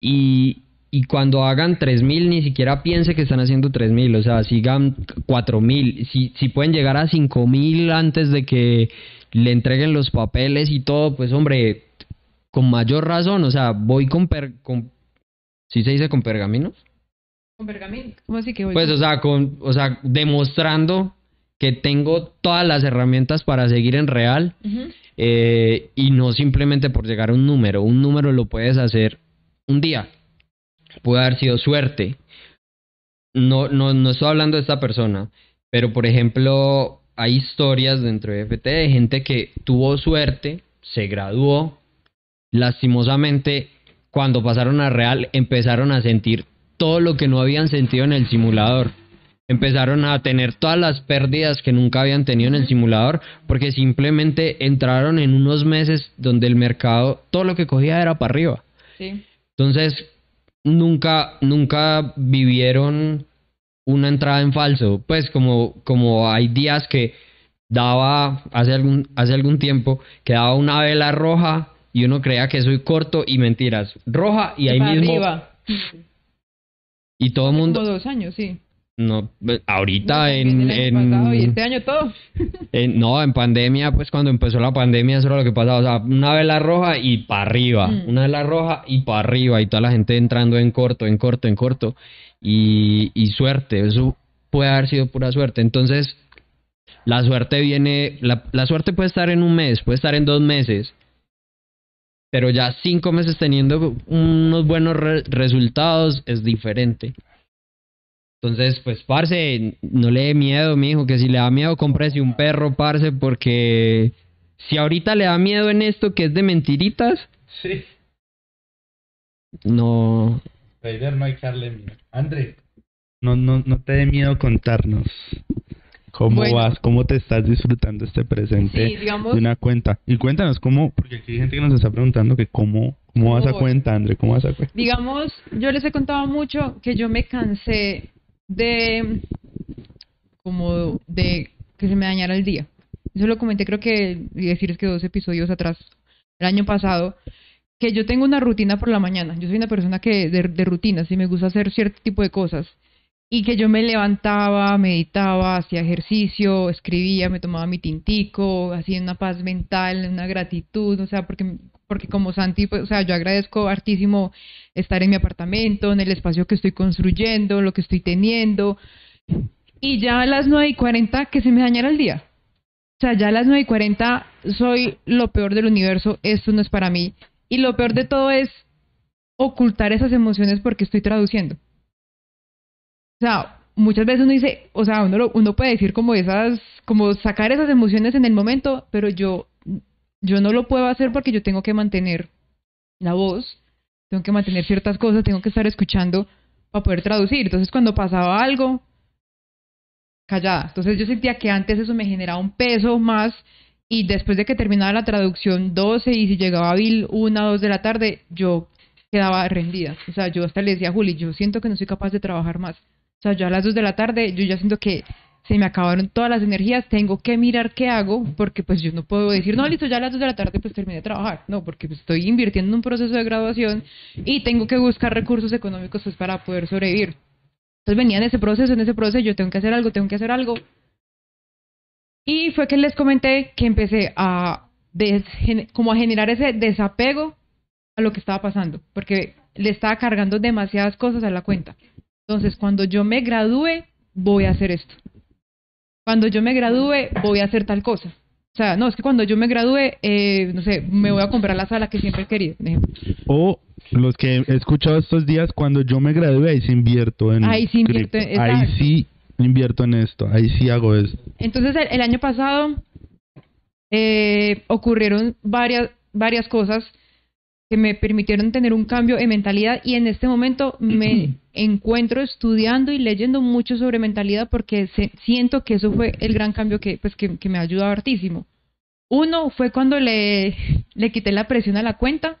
Speaker 2: y, y cuando hagan 3000 ni siquiera piense que están haciendo 3000, o sea, sigan 4000, si si pueden llegar a 5000 antes de que le entreguen los papeles y todo, pues hombre, con mayor razón, o sea, voy con per, con ¿sí se dice con pergaminos?
Speaker 3: Con pergamino. ¿Cómo así que voy?
Speaker 2: Pues, o sea, con, o sea, demostrando que tengo todas las herramientas para seguir en real
Speaker 3: Ujú.
Speaker 2: Eh, y no simplemente por llegar a un número. Un número lo puedes hacer un día. Puede haber sido suerte. No, no, no estoy hablando de esta persona, pero por ejemplo, hay historias dentro de FT de gente que tuvo suerte, se graduó, lastimosamente, cuando pasaron a real, empezaron a sentir todo lo que no habían sentido en el simulador. Empezaron a tener todas las pérdidas que nunca habían tenido en el simulador porque simplemente entraron en unos meses donde el mercado, todo lo que cogía era para arriba.
Speaker 3: Sí.
Speaker 2: Entonces, nunca, nunca vivieron una entrada en falso. Pues como, como hay días que daba, hace algún, hace algún tiempo, que daba una vela roja y uno creía que soy corto y mentiras. Roja y ahí mismo.
Speaker 3: arriba.
Speaker 2: Y todo el mundo.
Speaker 3: Como dos años, sí.
Speaker 2: No, eh, ahorita
Speaker 3: No,
Speaker 2: en,
Speaker 3: y este año todo. (laughs)
Speaker 2: en- no, en pandemia, pues cuando empezó la pandemia, eso era lo que pasaba. O sea, una vela roja y para arriba.
Speaker 3: Mm.
Speaker 2: Una vela roja y para arriba. Y toda la gente entrando en corto, en corto, en corto. Y, y suerte. Eso puede haber sido pura suerte. Entonces, la suerte viene. La, la suerte puede estar en un mes, puede estar en dos meses. Pero ya cinco meses teniendo unos buenos re- resultados es diferente. Entonces, pues, parce, no le dé miedo, mijo, que si le da miedo, cómprese un perro, parce, porque si ahorita le da miedo en esto que es de mentiritas,
Speaker 1: Sí.
Speaker 2: no.
Speaker 1: Trader no hay que darle miedo. André. No, no, no te dé miedo contarnos cómo
Speaker 3: Bueno.
Speaker 1: vas, cómo te estás disfrutando este presente
Speaker 3: Sí, digamos-
Speaker 1: de una cuenta. Y cuéntanos cómo, porque aquí hay gente que nos está preguntando que cómo, cómo vas a cuenta, André, cómo vas a cuenta.
Speaker 3: Digamos, yo les he contado mucho que yo me cansé de como de que se me dañara el día. Eso lo comenté creo que, y decir que dos episodios atrás, el año pasado, que yo tengo una rutina por la mañana. Yo soy una persona que de, de rutinas y me gusta hacer cierto tipo de cosas. Y que yo me levantaba, meditaba, hacía ejercicio, escribía, me tomaba mi tintico, hacía una paz mental, una gratitud, o sea, porque por porque como Santi, pues, o sea, yo agradezco hartísimo estar en mi apartamento, en el espacio que estoy construyendo, lo que estoy teniendo. Y ya a las 9 y 40 que se me dañara el día. O sea, ya a las 9 y 40 soy lo peor del universo, esto no es para mí. Y lo peor de todo es ocultar esas emociones porque estoy traduciendo. O sea, muchas veces uno dice, o sea, uno, uno puede decir como esas, como sacar esas emociones en el momento, pero yo, yo no lo puedo hacer porque yo tengo que mantener la voz, tengo que mantener ciertas cosas, tengo que estar escuchando para poder traducir. Entonces, cuando pasaba algo, callada. Entonces, yo sentía que antes eso me generaba un peso más y después de que terminaba la traducción 12 y si llegaba a Bill 1 o 2 de la tarde, yo quedaba rendida. O sea, yo hasta le decía a Juli, yo siento que no soy capaz de trabajar más. Sea, yo a las 2 de la tarde, yo ya siento que se me acabaron todas las energías, tengo que mirar qué hago, porque pues yo no puedo decir, no, listo, ya a las 2 de la tarde pues terminé de trabajar. No, porque pues, estoy invirtiendo en un proceso de graduación y tengo que buscar recursos económicos pues para poder sobrevivir. Entonces venía en ese proceso, en ese proceso, yo tengo que hacer algo, tengo que hacer algo. Y fue que les comenté que empecé a, como a generar ese desapego a lo que estaba pasando, porque le estaba cargando demasiadas cosas a la cuenta. Entonces, cuando yo me gradúe, voy a hacer esto. Cuando yo me gradúe, voy a hacer tal cosa. O sea, no, es que cuando yo me gradúe, eh, no sé, me voy a comprar la sala que siempre he querido.
Speaker 1: O los que he escuchado estos días, cuando yo me gradúe, ahí sí invierto en.
Speaker 3: Ahí sí invierto,
Speaker 1: Ahí sí invierto en esto, ahí sí hago eso.
Speaker 3: Entonces, el, año pasado eh, ocurrieron varias, varias cosas que me permitieron tener un cambio en mentalidad y en este momento me encuentro estudiando y leyendo mucho sobre mentalidad porque siento que eso fue el gran cambio que, pues, que, me ha ayudado hartísimo. Uno fue cuando le, le quité la presión a la cuenta,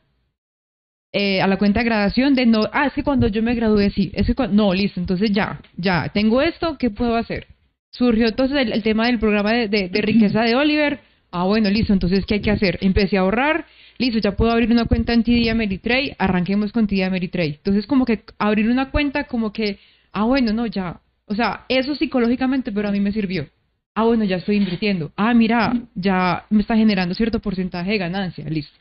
Speaker 3: eh, a la cuenta de graduación de no, ah, es que cuando yo me gradué, sí, es que no, listo, entonces ya, ya, tengo esto, ¿qué puedo hacer? Surgió entonces el, tema del programa de, de riqueza de Oliver, ah, bueno, listo, entonces, ¿qué hay que hacer? Empecé a ahorrar, listo, ya puedo abrir una cuenta en TD Ameritrade, arranquemos con TD Ameritrade. Entonces, como que abrir una cuenta, como que, ah, bueno, no, ya. O sea, eso psicológicamente, pero a mí me sirvió. Ah, bueno, ya estoy invirtiendo. Ah, mira, ya me está generando cierto porcentaje de ganancia, listo.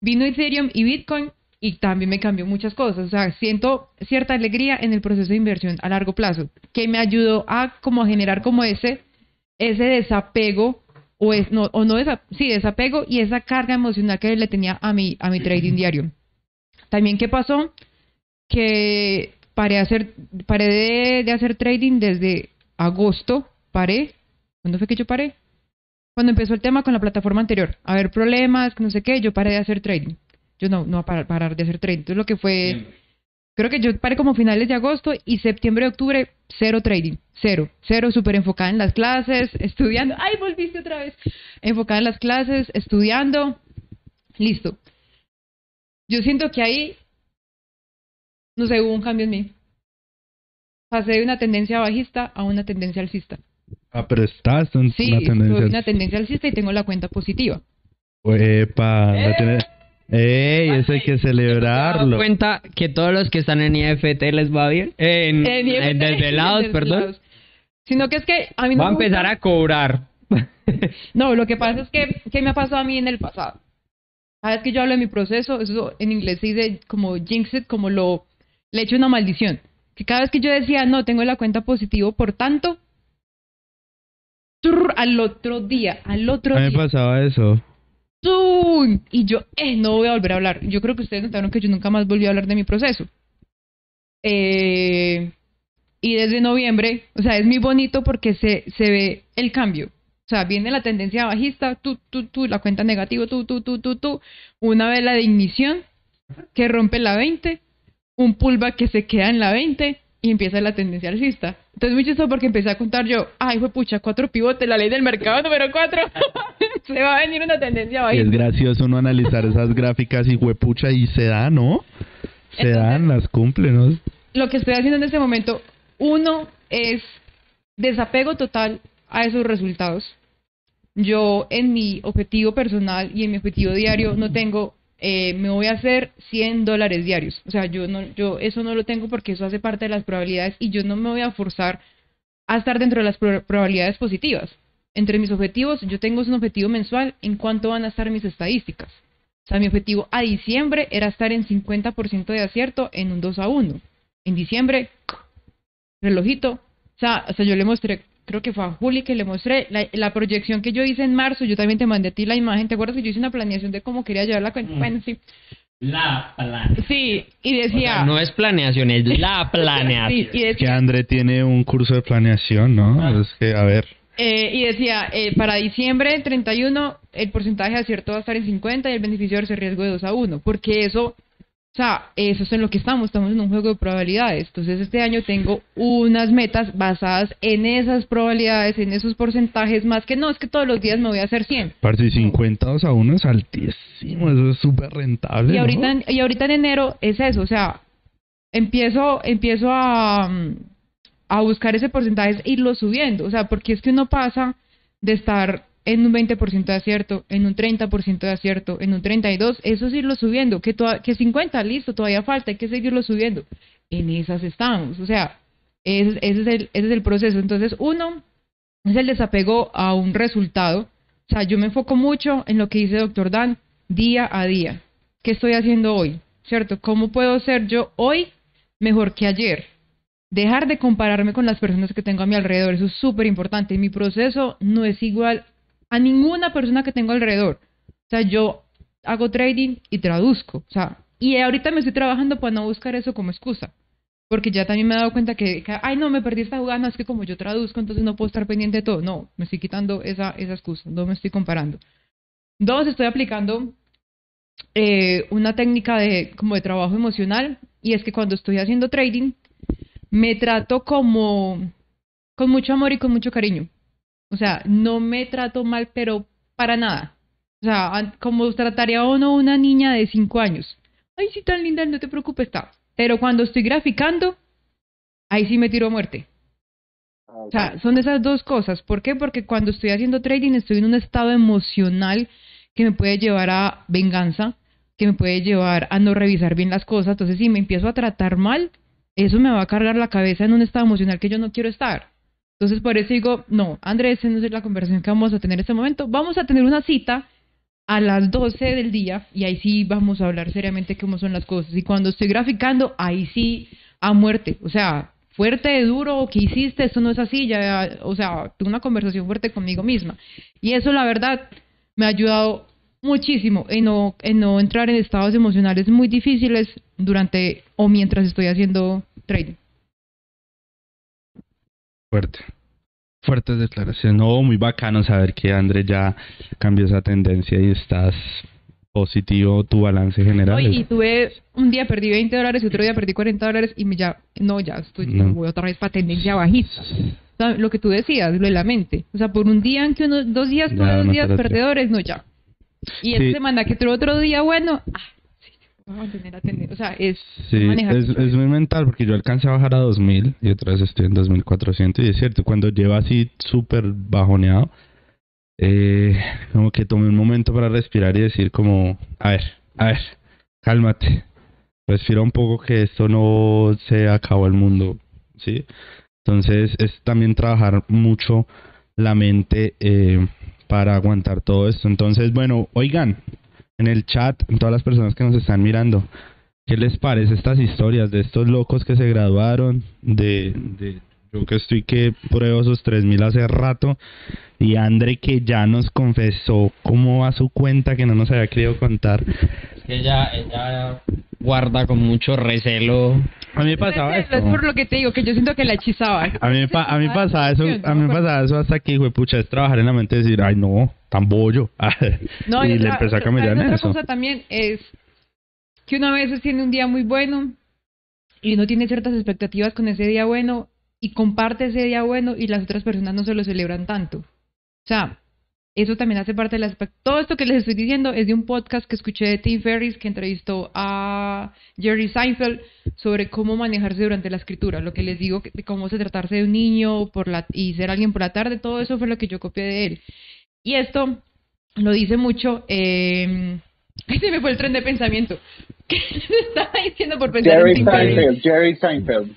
Speaker 3: Vino Ethereum y Bitcoin y también me cambió muchas cosas. O sea, siento cierta alegría en el proceso de inversión a largo plazo, que me ayudó a como generar como ese, ese desapego o es no o no sí desapego y esa carga emocional que le tenía a mi a mi trading diario. También qué pasó que paré hacer paré de, hacer trading desde agosto paré. ¿cuándo fue que yo paré? cuando empezó el tema con la plataforma anterior. A ver problemas no sé qué yo paré de hacer trading. Yo no no a parar, de hacer trading. Entonces lo que fue creo que yo paré como finales de agosto y septiembre octubre cero trading Cero, cero, súper enfocada en las clases, estudiando. ¡Ay, volviste otra vez! Enfocada en las clases, estudiando. Listo. Yo siento que ahí, no sé, hubo un cambio en mí. Pasé de una tendencia bajista a una tendencia alcista.
Speaker 1: Ah, pero estás en
Speaker 3: sí,
Speaker 1: una tendencia
Speaker 3: una tendencia alcista y tengo la cuenta positiva.
Speaker 1: Epa, ¡Eh! ¡Ey! Eso hay que celebrarlo.
Speaker 2: cuenta que todos los que están en IFT les va bien? En, en, (laughs) desvelados, perdón.
Speaker 3: Sino que es que a mí no
Speaker 2: Va a empezar a cobrar. (laughs)
Speaker 3: no, lo que pasa es que, ¿qué me ha pasado a mí en el pasado? Cada vez que yo hablo de mi proceso, eso en inglés se dice como jinx it, como lo, le echo una maldición. Que cada vez que yo decía, no, tengo la cuenta positivo, por tanto, al otro día, al otro día.
Speaker 1: A mí me pasaba eso.
Speaker 3: Y yo, eh, no voy a volver a hablar. Yo creo que ustedes notaron que yo nunca más volví a hablar de mi proceso. Eh, y desde noviembre, o sea, es muy bonito porque se, se ve el cambio. O sea, viene la tendencia bajista, tú, tú, tú, la cuenta negativa, tú, tú, tú, tú, tú, una vela de ignición que rompe la 20, un pullback que se queda en la 20 y empieza la tendencia alcista. Entonces, muy chistoso porque empecé a contar yo, ay, fue pucha, cuatro pivotes, la ley del mercado número cuatro. (laughs) se va a venir una tendencia bajista.
Speaker 1: Es gracioso no analizar esas gráficas y pucha y se da, ¿no? Se dan, las cumple, ¿no?
Speaker 3: Lo que estoy haciendo en este momento, uno es desapego total a esos resultados. Yo en mi objetivo personal y en mi objetivo diario no tengo, eh, me voy a hacer 100 dólares diarios. O sea, yo, no, yo eso no lo tengo porque eso hace parte de las probabilidades y yo no me voy a forzar a estar dentro de las probabilidades positivas. Entre mis objetivos, yo tengo un objetivo mensual en cuánto van a estar mis estadísticas. O sea, mi objetivo a diciembre era estar en 50% de acierto en un 2 a 1. En diciembre, relojito. O sea, o sea, yo le mostré, creo que fue a Juli que le mostré la, la proyección que yo hice en marzo. Yo también te mandé a ti la imagen. ¿Te acuerdas que yo hice una planeación de cómo quería llevar la cuenta?
Speaker 2: Mm.
Speaker 3: Bueno, sí.
Speaker 2: La planeación.
Speaker 3: Sí, y decía.
Speaker 2: no es planeación, es la planeación. (laughs)
Speaker 3: sí, y
Speaker 1: Que André tiene un curso de planeación, ¿no?
Speaker 2: Ah.
Speaker 1: Es que, a ver.
Speaker 3: eh, y decía eh, para diciembre 31, el porcentaje de acierto va a estar en 50 y el beneficio de ese riesgo de 2 a 1. Porque eso. O sea, eso es en lo que estamos, estamos en un juego de probabilidades. Entonces, este año tengo unas metas basadas en esas probabilidades, en esos porcentajes, más que no, es que todos los días me voy a hacer 100.
Speaker 1: Parce, 52 a 1 es altísimo, eso es súper rentable.
Speaker 3: Y
Speaker 1: ¿no?
Speaker 3: ahorita, y ahorita en enero es eso, o sea, empiezo, empiezo a, a buscar ese porcentaje e irlo subiendo, o sea, porque es que uno pasa de estar en un 20% de acierto, en un 30% de acierto, en un 32%, eso es irlo subiendo, que, que 50, listo, todavía falta, hay que seguirlo subiendo. En esas estamos, o sea, ese, ese es, el, ese es el proceso. Entonces, uno es el desapego a un resultado, o sea, yo me enfoco mucho en lo que dice doctor Dan día a día. ¿Qué estoy haciendo hoy? ¿Cierto? ¿Cómo puedo ser yo hoy mejor que ayer? Dejar de compararme con las personas que tengo a mi alrededor, eso es súper importante. Mi proceso no es igual a ninguna persona que tengo alrededor. O sea, yo hago trading y traduzco. O sea, y ahorita me estoy trabajando para no buscar eso como excusa. Porque ya también me he dado cuenta que, que, ay, no, me perdí esta jugada, no, es que como yo traduzco, entonces no puedo estar pendiente de todo. No, me estoy quitando esa, esa excusa, no me estoy comparando. Dos, estoy aplicando eh, una técnica de, como de trabajo emocional, y es que cuando estoy haciendo trading, me trato como con mucho amor y con mucho cariño. O sea, no me trato mal, pero para nada. O sea, como trataría uno una niña de 5 años. Ay, sí, tan linda, no te preocupes, está. Pero cuando estoy graficando, ahí sí me tiro a muerte. O sea, son esas dos cosas. ¿Por qué? Porque cuando estoy haciendo trading estoy en un estado emocional que me puede llevar a venganza, que me puede llevar a no revisar bien las cosas. Entonces, si me empiezo a tratar mal, eso me va a cargar la cabeza en un estado emocional que yo no quiero estar. Entonces, por eso digo, no, Andrés, esa no es la conversación que vamos a tener en este momento. Vamos a tener una cita a las 12 del día y ahí sí vamos a hablar seriamente cómo son las cosas. Y cuando estoy graficando, ahí sí a muerte. O sea, fuerte, duro, ¿qué hiciste? Esto no es así. Ya, o sea, tuve una conversación fuerte conmigo misma. Y eso, la verdad, me ha ayudado muchísimo en no, en no entrar en estados emocionales muy difíciles durante o mientras estoy haciendo trading.
Speaker 1: Fuerte. Fuertes declaraciones. No, muy bacano saber que André ya cambió esa tendencia y estás positivo tu balance general.
Speaker 3: Hoy, y tuve un día perdí 20 dólares y otro día perdí 40 dólares y me ya, no, ya estoy,
Speaker 1: No.
Speaker 3: voy otra vez para tendencia bajista. O sea, lo que tú decías, lo de la mente. O sea, por un día en que uno, dos días,
Speaker 1: Ya,
Speaker 3: dos
Speaker 1: no
Speaker 3: días perdedores, no, ya. Y esta
Speaker 1: Sí.
Speaker 3: semana que tuve otro día bueno, ah, sí, voy a tener. O sea, es
Speaker 1: Sí, es, es muy mental porque yo alcancé a bajar a 2000 y otra vez estoy en 2400 y es cierto, cuando lleva así súper bajoneado, eh, como que tomé un momento para respirar y decir como, a ver, a ver, cálmate, respira un poco que esto no se acabó el mundo, ¿sí? Entonces es también trabajar mucho la mente eh, para aguantar todo esto. Entonces, bueno, oigan, en el chat, todas las personas que nos están mirando, ¿Qué les parece estas historias de estos locos que se graduaron? De, de yo que estoy que pruebo esos 3000 hace rato. Y André que ya nos confesó cómo va su cuenta que no nos había querido contar.
Speaker 2: Es que ella, ella guarda con mucho recelo.
Speaker 1: A mí me pasaba
Speaker 3: es,
Speaker 1: esto.
Speaker 3: es por lo que te digo, que yo siento que la hechizaba.
Speaker 1: A mí, me pa- a mí pasaba eso, a mí me pasaba eso hasta que, hijo de pucha, es trabajar en la mente y decir, ay no, tan bollo. (laughs)
Speaker 3: No,
Speaker 1: y le
Speaker 3: otra-
Speaker 1: empecé a en
Speaker 3: otra
Speaker 1: eso.
Speaker 3: cosa también es que uno a veces tiene un día muy bueno y uno tiene ciertas expectativas con ese día bueno y comparte ese día bueno y las otras personas no se lo celebran tanto. O sea, eso también hace parte del aspecto. Todo esto que les estoy diciendo es de un podcast que escuché de Tim Ferriss que entrevistó a Jerry Seinfeld sobre cómo manejarse durante la escritura. Lo que les digo, de cómo se tratarse de un niño por la, y ser alguien por la tarde, todo eso fue lo que yo copié de él. Y esto lo dice mucho. Eh, se me fue el tren de pensamiento. (laughs) ¿Qué les estaba diciendo por pensar
Speaker 4: Jerry
Speaker 3: en Tim Ferriss?
Speaker 4: Seinfeld, Jerry Seinfeld.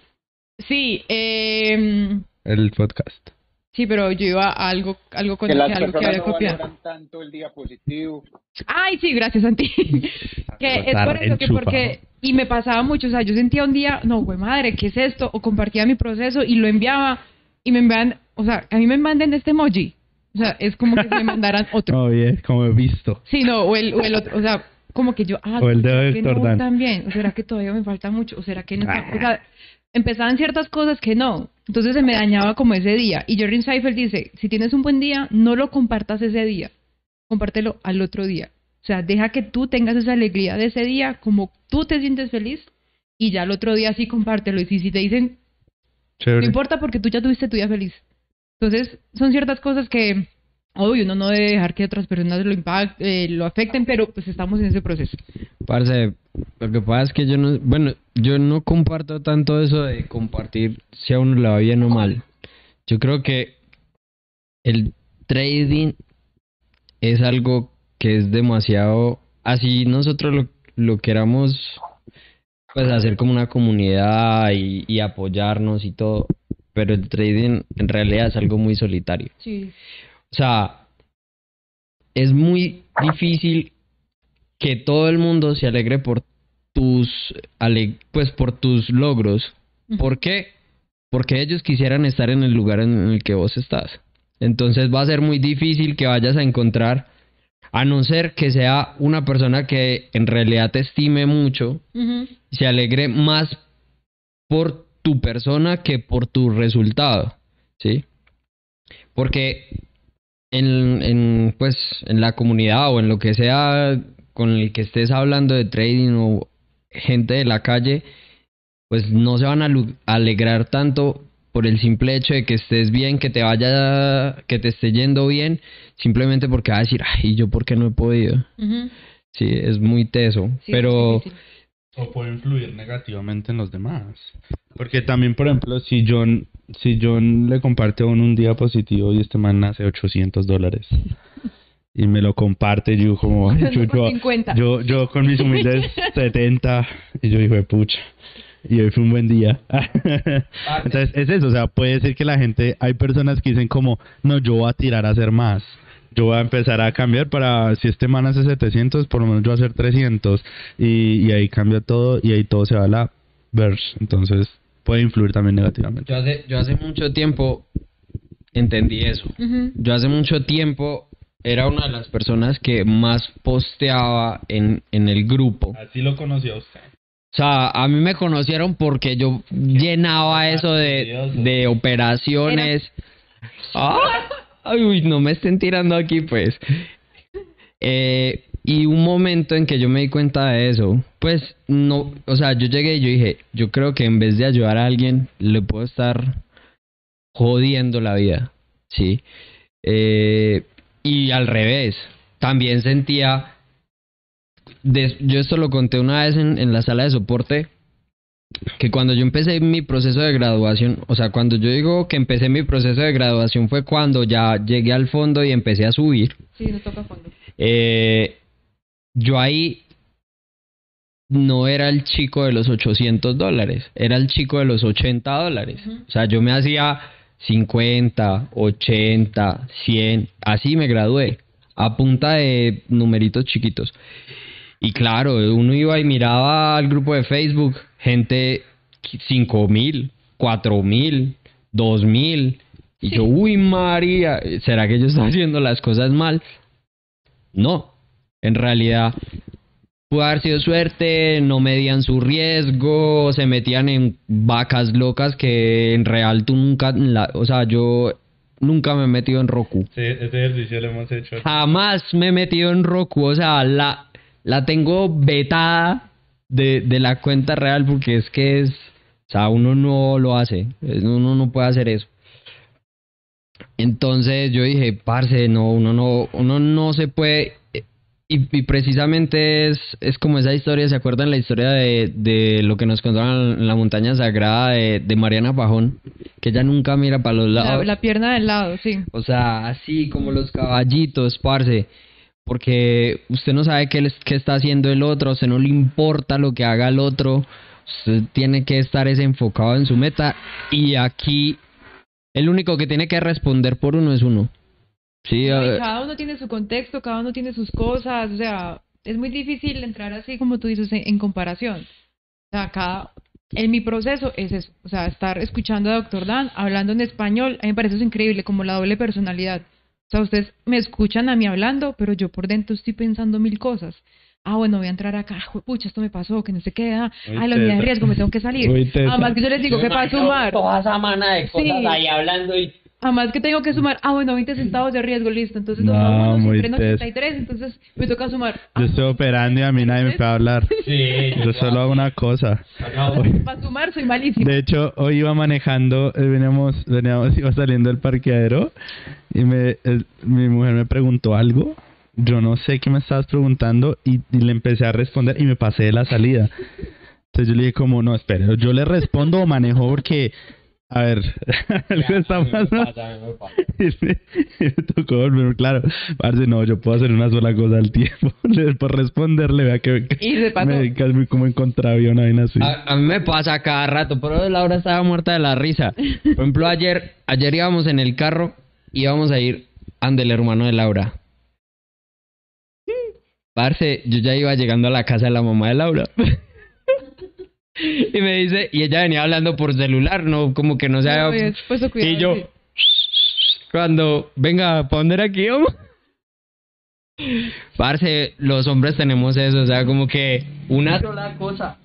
Speaker 3: Sí, eh,
Speaker 1: El podcast.
Speaker 3: Sí, pero yo iba a algo, algo con
Speaker 4: Que las
Speaker 3: algo que
Speaker 4: personas
Speaker 3: había
Speaker 4: no
Speaker 3: copiado.
Speaker 4: valoran tanto el día positivo.
Speaker 3: Ay, sí, gracias, Santi. (laughs) que es por eso que
Speaker 1: enchufado.
Speaker 3: porque y me pasaba mucho, o sea, yo sentía un día, no, güey, madre, ¿qué es esto? O compartía mi proceso y lo enviaba y me enviaban, o sea, a mí me mandan este emoji. O sea, es como que se me mandaran otro. (laughs)
Speaker 1: Oh, bien, como he visto.
Speaker 3: Sí, no, o el, o el otro, o sea, como que yo, ah,
Speaker 1: O el dedo
Speaker 3: ¿será
Speaker 1: de
Speaker 3: que
Speaker 1: Héctor
Speaker 3: no también? ¿O será que todavía me falta mucho? ¿O será que no?
Speaker 1: Ah.
Speaker 3: O sea, empezaban ciertas cosas que no. Entonces se me dañaba como ese día. Y Jordan Seifeld dice, si tienes un buen día, no lo compartas ese día. Compártelo al otro día. O sea, deja que tú tengas esa alegría de ese día, como tú te sientes feliz, y ya el otro día sí compártelo. Y si, si te dicen, no importa porque tú ya tuviste tu día feliz. Entonces, son ciertas cosas que, obvio, uno no debe dejar que otras personas lo impacten, lo afecten, pero pues estamos en ese proceso.
Speaker 2: Parce, lo que pasa es que yo no, bueno, yo no comparto tanto eso de compartir si a uno le va bien o mal. Yo creo que el trading es algo que es demasiado, así nosotros lo, lo queramos pues hacer como una comunidad y apoyarnos y todo, pero el trading en realidad es algo muy solitario.
Speaker 3: Sí.
Speaker 2: O sea, es muy difícil que todo el mundo se alegre por tus ale- pues por tus logros. ¿Por qué? Porque ellos quisieran estar en el lugar en el que vos estás. Entonces va a ser muy difícil que vayas a encontrar, a no ser que sea una persona que en realidad te estime mucho, se alegre más por tu persona que por tu resultado, ¿sí? Porque en, en, pues, en la comunidad o en lo que sea con el que estés hablando de trading o gente de la calle, pues no se van a alegrar tanto por el simple hecho de que estés bien, que te vaya, que te esté yendo bien, simplemente porque va a decir, ay, ¿yo por qué no he podido? Sí, es muy teso,
Speaker 3: Sí,
Speaker 2: pero...
Speaker 1: O puede influir negativamente en los demás. Porque también, por ejemplo, si John, si John le comparte a uno un día positivo y este man hace 800 dólares y me lo comparte, yo como, ay, yo,
Speaker 3: Yo con
Speaker 1: yo,
Speaker 3: 50.
Speaker 1: yo, con mis humildes 70 y yo digo, pucha. Y hoy fue un buen día. Entonces, es eso, o sea, puede ser que la gente, hay personas que dicen como, no, yo voy a tirar a hacer más. Yo voy a empezar a cambiar para, si este man hace 700, por lo menos yo voy a hacer 300. Y, y ahí cambia todo y ahí todo se va a la verse. Entonces, puede influir también negativamente.
Speaker 2: Yo hace, yo hace mucho tiempo entendí eso. Yo hace mucho tiempo era una de las personas que más posteaba en, en el grupo.
Speaker 1: Así lo conoció usted.
Speaker 2: O sea, a mí me conocieron porque yo llenaba eso de, de operaciones. Ah, ay, uy, no me estén tirando aquí, pues. Eh, y un momento en que yo me di cuenta de eso, pues no, o sea, yo llegué y yo dije, yo creo que en vez de ayudar a alguien, le puedo estar jodiendo la vida, ¿sí? Eh, y al revés, también sentía, des- yo esto lo conté una vez en, en la sala de soporte, que cuando yo empecé mi proceso de graduación, o sea, cuando yo digo que empecé mi proceso de graduación fue cuando ya llegué al fondo y empecé a subir.
Speaker 3: Sí, nos toca fondo.
Speaker 2: Eh, yo ahí no era el chico de los 800 dólares, era el chico de los 80 dólares. O sea, yo me hacía 50, 80, 100, así me gradué, a punta de numeritos chiquitos. Y claro, uno iba y miraba al grupo de Facebook, gente 5 mil, 4 mil, 2 mil. Y yo, uy, María, ¿será que yo estoy haciendo las cosas mal? No, en realidad pudo haber sido suerte, no medían su riesgo, se metían en vacas locas que en real tú nunca, la- o sea, yo nunca me he metido en Roku.
Speaker 1: Sí, ese ejercicio lo hemos hecho.
Speaker 2: Jamás me he metido en Roku, o sea, la, la tengo vetada de, de la cuenta real porque es que es, o sea, uno no lo hace, uno no puede hacer eso. Entonces yo dije, parce, no, uno no, uno no se puede, y, y precisamente es, es como esa historia, ¿se acuerdan la historia de, de lo que nos contaron en la montaña sagrada de, de Mariana Pajón? Que ella nunca mira para los lados.
Speaker 3: La, la pierna del lado, sí.
Speaker 2: O sea, así como los caballitos, parce. Porque usted no sabe qué, les- qué está haciendo el otro, usted no le importa lo que haga el otro. Usted tiene que estar es enfocado en su meta. Y aquí el único que tiene que responder por uno es uno. Sí,
Speaker 3: y
Speaker 2: eh,
Speaker 3: cada uno tiene su contexto, cada uno tiene sus cosas, o sea, es muy difícil entrar así como tú dices en, en comparación. O sea, cada, en mi proceso es eso, o sea, estar escuchando a Doctor Dan, hablando en español, a mí me parece eso increíble, como la doble personalidad. O sea, ustedes me escuchan a mí hablando, pero yo por dentro estoy pensando mil cosas. Ah, bueno, voy a entrar acá, "Jue- pucha, esto me pasó, que no sé qué, ah, ay, la unidad de riesgo, me tengo que salir. Además que yo les digo que para sumar,
Speaker 2: Toda esa mana de cosas
Speaker 3: Sí.
Speaker 2: ahí hablando y...
Speaker 3: Además que tengo que sumar, ah, bueno, 20 centavos de riesgo, listo. Entonces,
Speaker 1: No,
Speaker 3: no,
Speaker 1: muy
Speaker 3: siempre en
Speaker 1: tes.
Speaker 3: 83, entonces me toca sumar. Ah,
Speaker 1: Yo estoy operando y a mí nadie me puede hablar. (laughs)
Speaker 2: Sí,
Speaker 1: Yo solo hago una cosa.
Speaker 3: Para sumar soy malísimo.
Speaker 1: De hecho, hoy iba manejando, eh, veníamos, veníamos, (laughs) iba saliendo del parqueadero y me, el- mi mujer me preguntó algo. Yo no sé qué me estabas preguntando y, y le empecé a responder y me pasé de la salida. Entonces yo le dije como, no, espere, yo le respondo o manejo porque, a ver, algo está pasando. Y me, y tocó volver, claro, parce, no, yo puedo hacer una sola cosa al tiempo. (laughs) Por responderle, vea que, que
Speaker 3: Y se pasó.
Speaker 1: me casi como en contravía una así.
Speaker 2: A, a mí me pasa cada rato, pero Laura estaba muerta de la risa. Por ejemplo, ayer, ayer íbamos en el carro, íbamos a ir ande el hermano de Laura. Parce, yo ya iba llegando a la casa de la mamá de Laura. (laughs) y me dice, y ella venía hablando por celular, no, como que no se había...
Speaker 3: cuidado,
Speaker 2: y yo,
Speaker 3: sí.
Speaker 2: cuando, venga, ¿para dónde era aquí, vamos? Parce, los hombres tenemos eso, o sea, como que una sola cosa.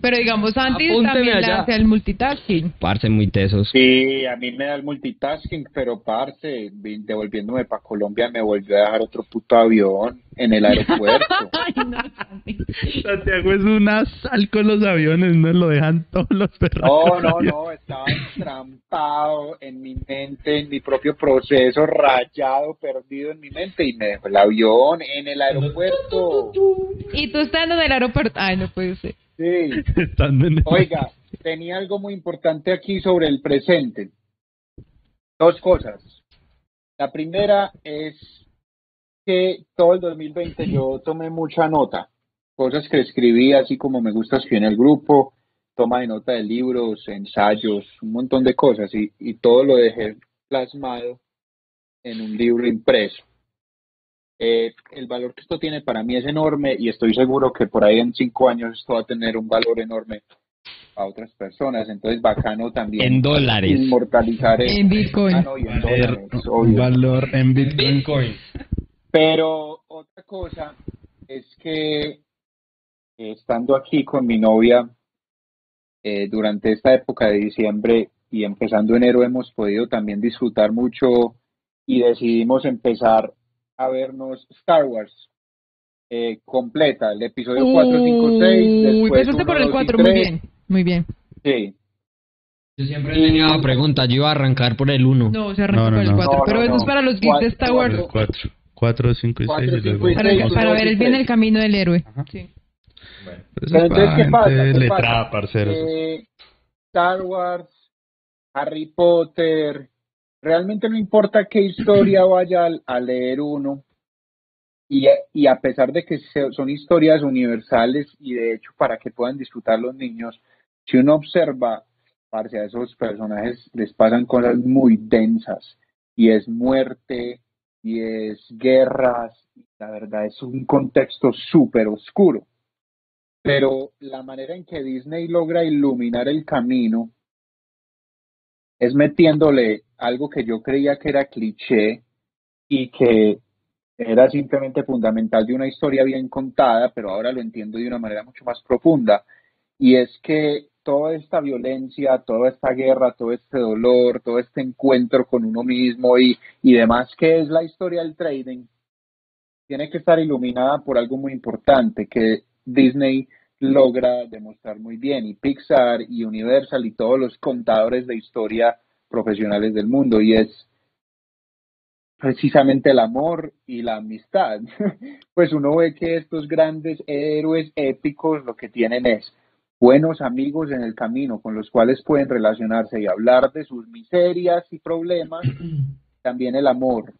Speaker 3: Pero digamos,
Speaker 2: Apúnteme
Speaker 3: también le
Speaker 2: allá.
Speaker 3: hace el multitasking.
Speaker 2: Parce, muy tesos.
Speaker 4: Sí, a mí me da el multitasking, pero parce, vi- devolviéndome para Colombia me volvió a dejar otro puto avión en el aeropuerto. (laughs)
Speaker 3: Ay, no, Santi.
Speaker 1: Santiago es una sal con los aviones, no lo dejan todos los perros.
Speaker 4: No, no, no, estaba entrampado en mi mente, en mi propio proceso, rayado, perdido en mi mente y me dejó el avión en el aeropuerto.
Speaker 3: Y tú estando en el aeropuerto. Ay, no puede ser.
Speaker 4: Sí. (laughs) Oiga, (laughs) tenía algo muy importante aquí sobre el presente. Dos cosas. La primera es que todo el 2020 yo tomé mucha nota, cosas que escribí, así como me gusta escribir en el grupo, toma de nota de libros, ensayos, un montón de cosas, y, y todo lo dejé plasmado en un libro impreso. Eh, el valor que esto tiene para mí es enorme y estoy seguro que por ahí en cinco años esto va a tener un valor enorme a otras personas. Entonces, bacano también
Speaker 2: En dólares.
Speaker 4: inmortalizar eso.
Speaker 3: En Bitcoin.
Speaker 4: Ah, no, en dólares,
Speaker 1: valor en Bitcoin.
Speaker 4: Pero otra cosa es que eh, estando aquí con mi novia eh, durante esta época de diciembre y empezando enero hemos podido también disfrutar mucho y decidimos empezar a vernos Star Wars eh, completa, el episodio 4, 5, 6,
Speaker 3: Uy,
Speaker 4: después
Speaker 3: empezaste por
Speaker 4: uno,
Speaker 3: el
Speaker 4: dos y
Speaker 3: 4, muy bien. Muy bien.
Speaker 4: Sí,
Speaker 2: Yo siempre tenía una pregunta, yo iba a arrancar por el 1.
Speaker 3: No, se arrancó
Speaker 1: No, no,
Speaker 3: por el
Speaker 1: no.
Speaker 3: 4.
Speaker 4: No,
Speaker 3: pero
Speaker 4: no,
Speaker 3: eso es para los geeks de Star Wars.
Speaker 4: Cuatro.
Speaker 1: Cuatro. Cuatro, cinco y
Speaker 4: Cuatro,
Speaker 1: seis. y
Speaker 4: cinco
Speaker 1: luego
Speaker 4: y
Speaker 3: Para,
Speaker 4: seis,
Speaker 1: cuatro.
Speaker 3: para ver el bien el camino del héroe.
Speaker 1: Ajá.
Speaker 3: Sí.
Speaker 1: Pero eso
Speaker 4: Pero
Speaker 1: es
Speaker 4: entonces, ¿qué pasa? ¿Qué pasa?
Speaker 1: parceros.
Speaker 4: Eh, Star Wars, Harry Potter, realmente no importa qué historia (clears throat) vaya a, a leer uno, y, y a pesar de que se- son historias universales y de hecho para que puedan disfrutar los niños, si uno observa, parce, a esos personajes les pasan cosas muy densas, y es muerte, y es guerras, y la verdad es un contexto súper oscuro. Pero la manera en que Disney logra iluminar el camino es metiéndole algo que yo creía que era cliché y que era simplemente fundamental de una historia bien contada, pero ahora lo entiendo de una manera mucho más profunda. Y es que toda esta violencia, toda esta guerra, todo este dolor, todo este encuentro con uno mismo y, y demás, que es la historia del trading, tiene que estar iluminada por algo muy importante que Disney logra demostrar muy bien y Pixar y Universal y todos los contadores de historia profesionales del mundo y es precisamente el amor y la amistad. (laughs) Pues uno ve que estos grandes héroes épicos lo que tienen es buenos amigos en el camino con los cuales pueden relacionarse y hablar de sus miserias y problemas, (clears throat) también el amor.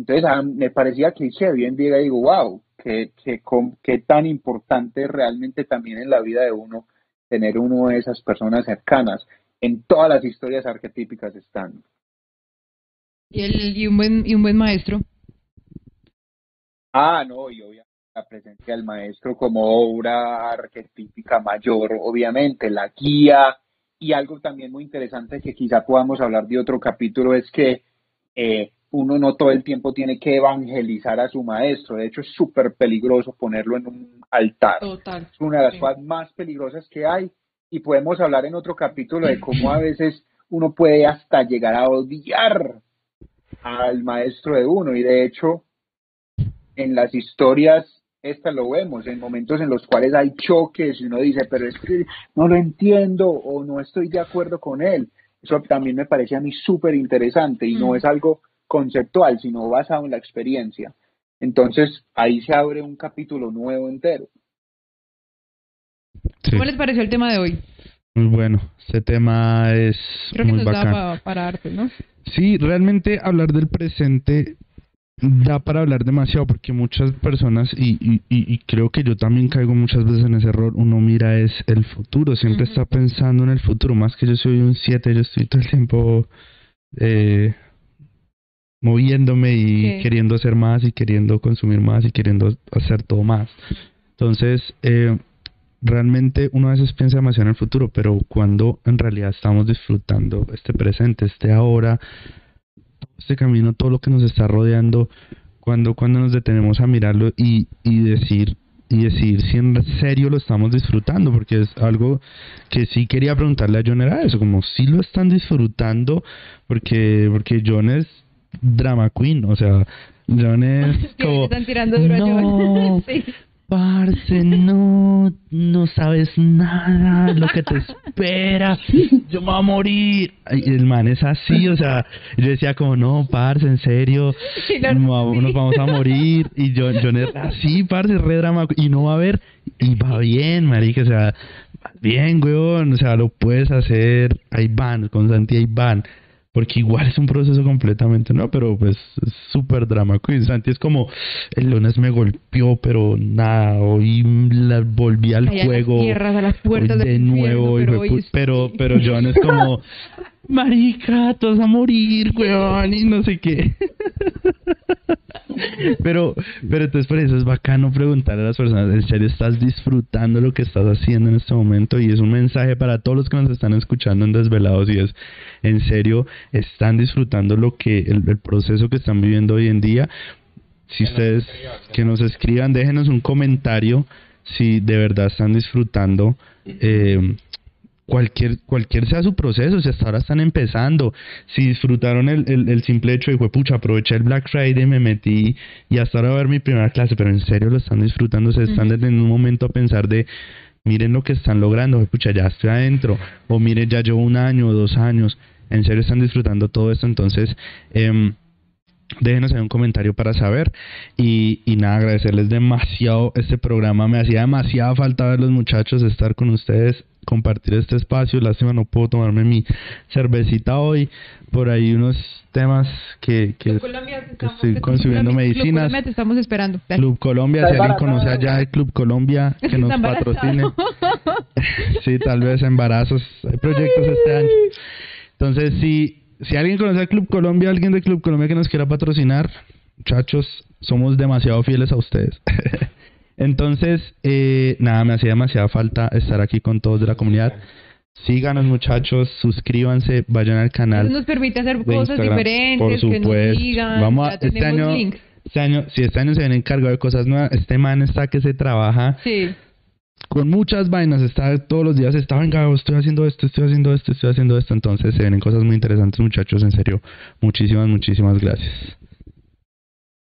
Speaker 4: Entonces ah, me parecía cliché, hoy en día digo, wow, qué, qué, qué tan importante realmente también en la vida de uno tener uno de esas personas cercanas. En todas las historias arquetípicas están.
Speaker 3: Y, el, y, un buen, y un buen maestro.
Speaker 4: Ah, no, y obviamente la presencia del maestro como obra arquetípica mayor, obviamente, la guía, y algo también muy interesante que quizá podamos hablar de otro capítulo es que eh, uno no todo el tiempo tiene que evangelizar a su maestro, de hecho es súper peligroso ponerlo en un altar.
Speaker 3: Total.
Speaker 4: Es una de las cosas más peligrosas que hay y podemos hablar en otro capítulo de cómo a (clears throat) veces uno puede hasta llegar a odiar al maestro de uno y de hecho en las historias esta lo vemos en momentos en los cuales hay choques y uno dice pero es que no lo entiendo o no estoy de acuerdo con él eso también me parece a mí súper interesante y no
Speaker 3: Mm.
Speaker 4: es algo conceptual sino basado en la experiencia entonces ahí se abre un capítulo nuevo entero
Speaker 1: Sí,
Speaker 3: ¿Cómo les pareció el tema de hoy?
Speaker 1: muy bueno. Este tema es
Speaker 3: Creo que
Speaker 1: muy
Speaker 3: nos da
Speaker 1: bacán.
Speaker 3: para arte, ¿no?
Speaker 1: Sí, realmente hablar del presente da para hablar demasiado porque muchas personas, y, y, y- y creo que yo también caigo muchas veces en ese error, uno mira es el futuro, siempre está pensando en el futuro, más que yo soy un 7, yo estoy todo el tiempo eh, moviéndome y
Speaker 3: Sí.
Speaker 1: queriendo hacer más y queriendo consumir más y queriendo hacer todo más. Entonces, eh, realmente uno a veces piensa demasiado en el futuro, pero cuando en realidad estamos disfrutando este presente, este ahora, este camino, todo lo que nos está rodeando, cuando, cuando nos detenemos a mirarlo y, y decir y decir si en serio lo estamos disfrutando, porque es algo que sí quería preguntarle a John era eso, como si lo están disfrutando, porque porque John es drama queen, o sea, John (laughs) es como
Speaker 3: están tirando duro
Speaker 1: no,
Speaker 3: John. (laughs) Sí.
Speaker 1: Parce, no, no sabes nada, lo que te espera, yo me voy a morir. Y el man es así, o sea, yo decía como, no, parce, en serio, nos vamos, a morir. Y yo, yo es así, parce, re drama, y no va a haber, y va bien, marica, o sea, bien, weón, o sea, lo puedes hacer, ahí van, con Santi ahí van. Porque igual es un proceso completamente nuevo, pero pues es súper drama queen. Santi es como, el lunes me golpeó, pero nada, hoy la volví al
Speaker 3: Allá en las
Speaker 1: juego.
Speaker 3: tierras, a las puertas
Speaker 1: de nuevo,
Speaker 3: infierno, pero, hoy es-
Speaker 1: pero, pero John es como, (laughs) marica, tú vas a morir, weón, y no sé qué. (laughs) pero, pero entonces por eso es bacano preguntarle a las personas, ¿en serio estás disfrutando lo que estás haciendo en este momento? Y es un mensaje para todos los que nos están escuchando en Desvelados y es, ¿en serio están disfrutando lo que, el, el proceso que están viviendo hoy en día? Si ustedes, que nos escriban, déjenos un comentario si de verdad están disfrutando eh, cualquier cualquier sea su proceso, si hasta ahora están empezando, si disfrutaron el, el, el simple hecho de, "Jue pucha, aproveché el Black Friday, me metí y hasta ahora voy a ver mi primera clase, pero en serio lo están disfrutando, se están deteniendo un momento a pensar de, miren lo que están logrando, "Jue pucha, ya estoy adentro, o miren, ya llevo un año o dos años, en serio están disfrutando todo esto, entonces... em, Déjenos ahí un comentario para saber. Y, y nada, agradecerles demasiado este programa. Me hacía demasiada falta ver los muchachos, estar con ustedes, compartir este espacio. Lástima, no puedo tomarme mi cervecita hoy. Por ahí unos temas que, que
Speaker 3: Club Colombia, te
Speaker 1: que
Speaker 3: estamos-
Speaker 1: estoy consumiendo
Speaker 3: Colombia- Club
Speaker 1: medicinas.
Speaker 3: Colombia, te estamos esperando. Dale.
Speaker 1: Club Colombia, si alguien conoce allá el Club Colombia, (laughs) que nos patrocine. (laughs) sí, tal vez embarazos, hay proyectos este año. Entonces, si, si alguien conoce al Club Colombia, alguien de Club Colombia que nos quiera patrocinar, muchachos, somos demasiado fieles a ustedes. (laughs) Entonces, eh, nada, me hacía demasiada falta estar aquí con todos de la comunidad. Síganos, muchachos, suscríbanse, vayan al canal.
Speaker 3: Eso nos permite hacer cosas diferentes,
Speaker 1: por
Speaker 3: que nos digan.
Speaker 1: Vamos a-
Speaker 3: ya
Speaker 1: este año-. Este año, si este año se viene encargado de cosas nuevas, este man está que se trabaja
Speaker 3: Sí.
Speaker 1: con muchas vainas, está todos los días, está, venga, estoy haciendo esto, estoy haciendo esto, estoy haciendo esto, entonces se vienen cosas muy interesantes, muchachos, en serio, muchísimas, muchísimas gracias.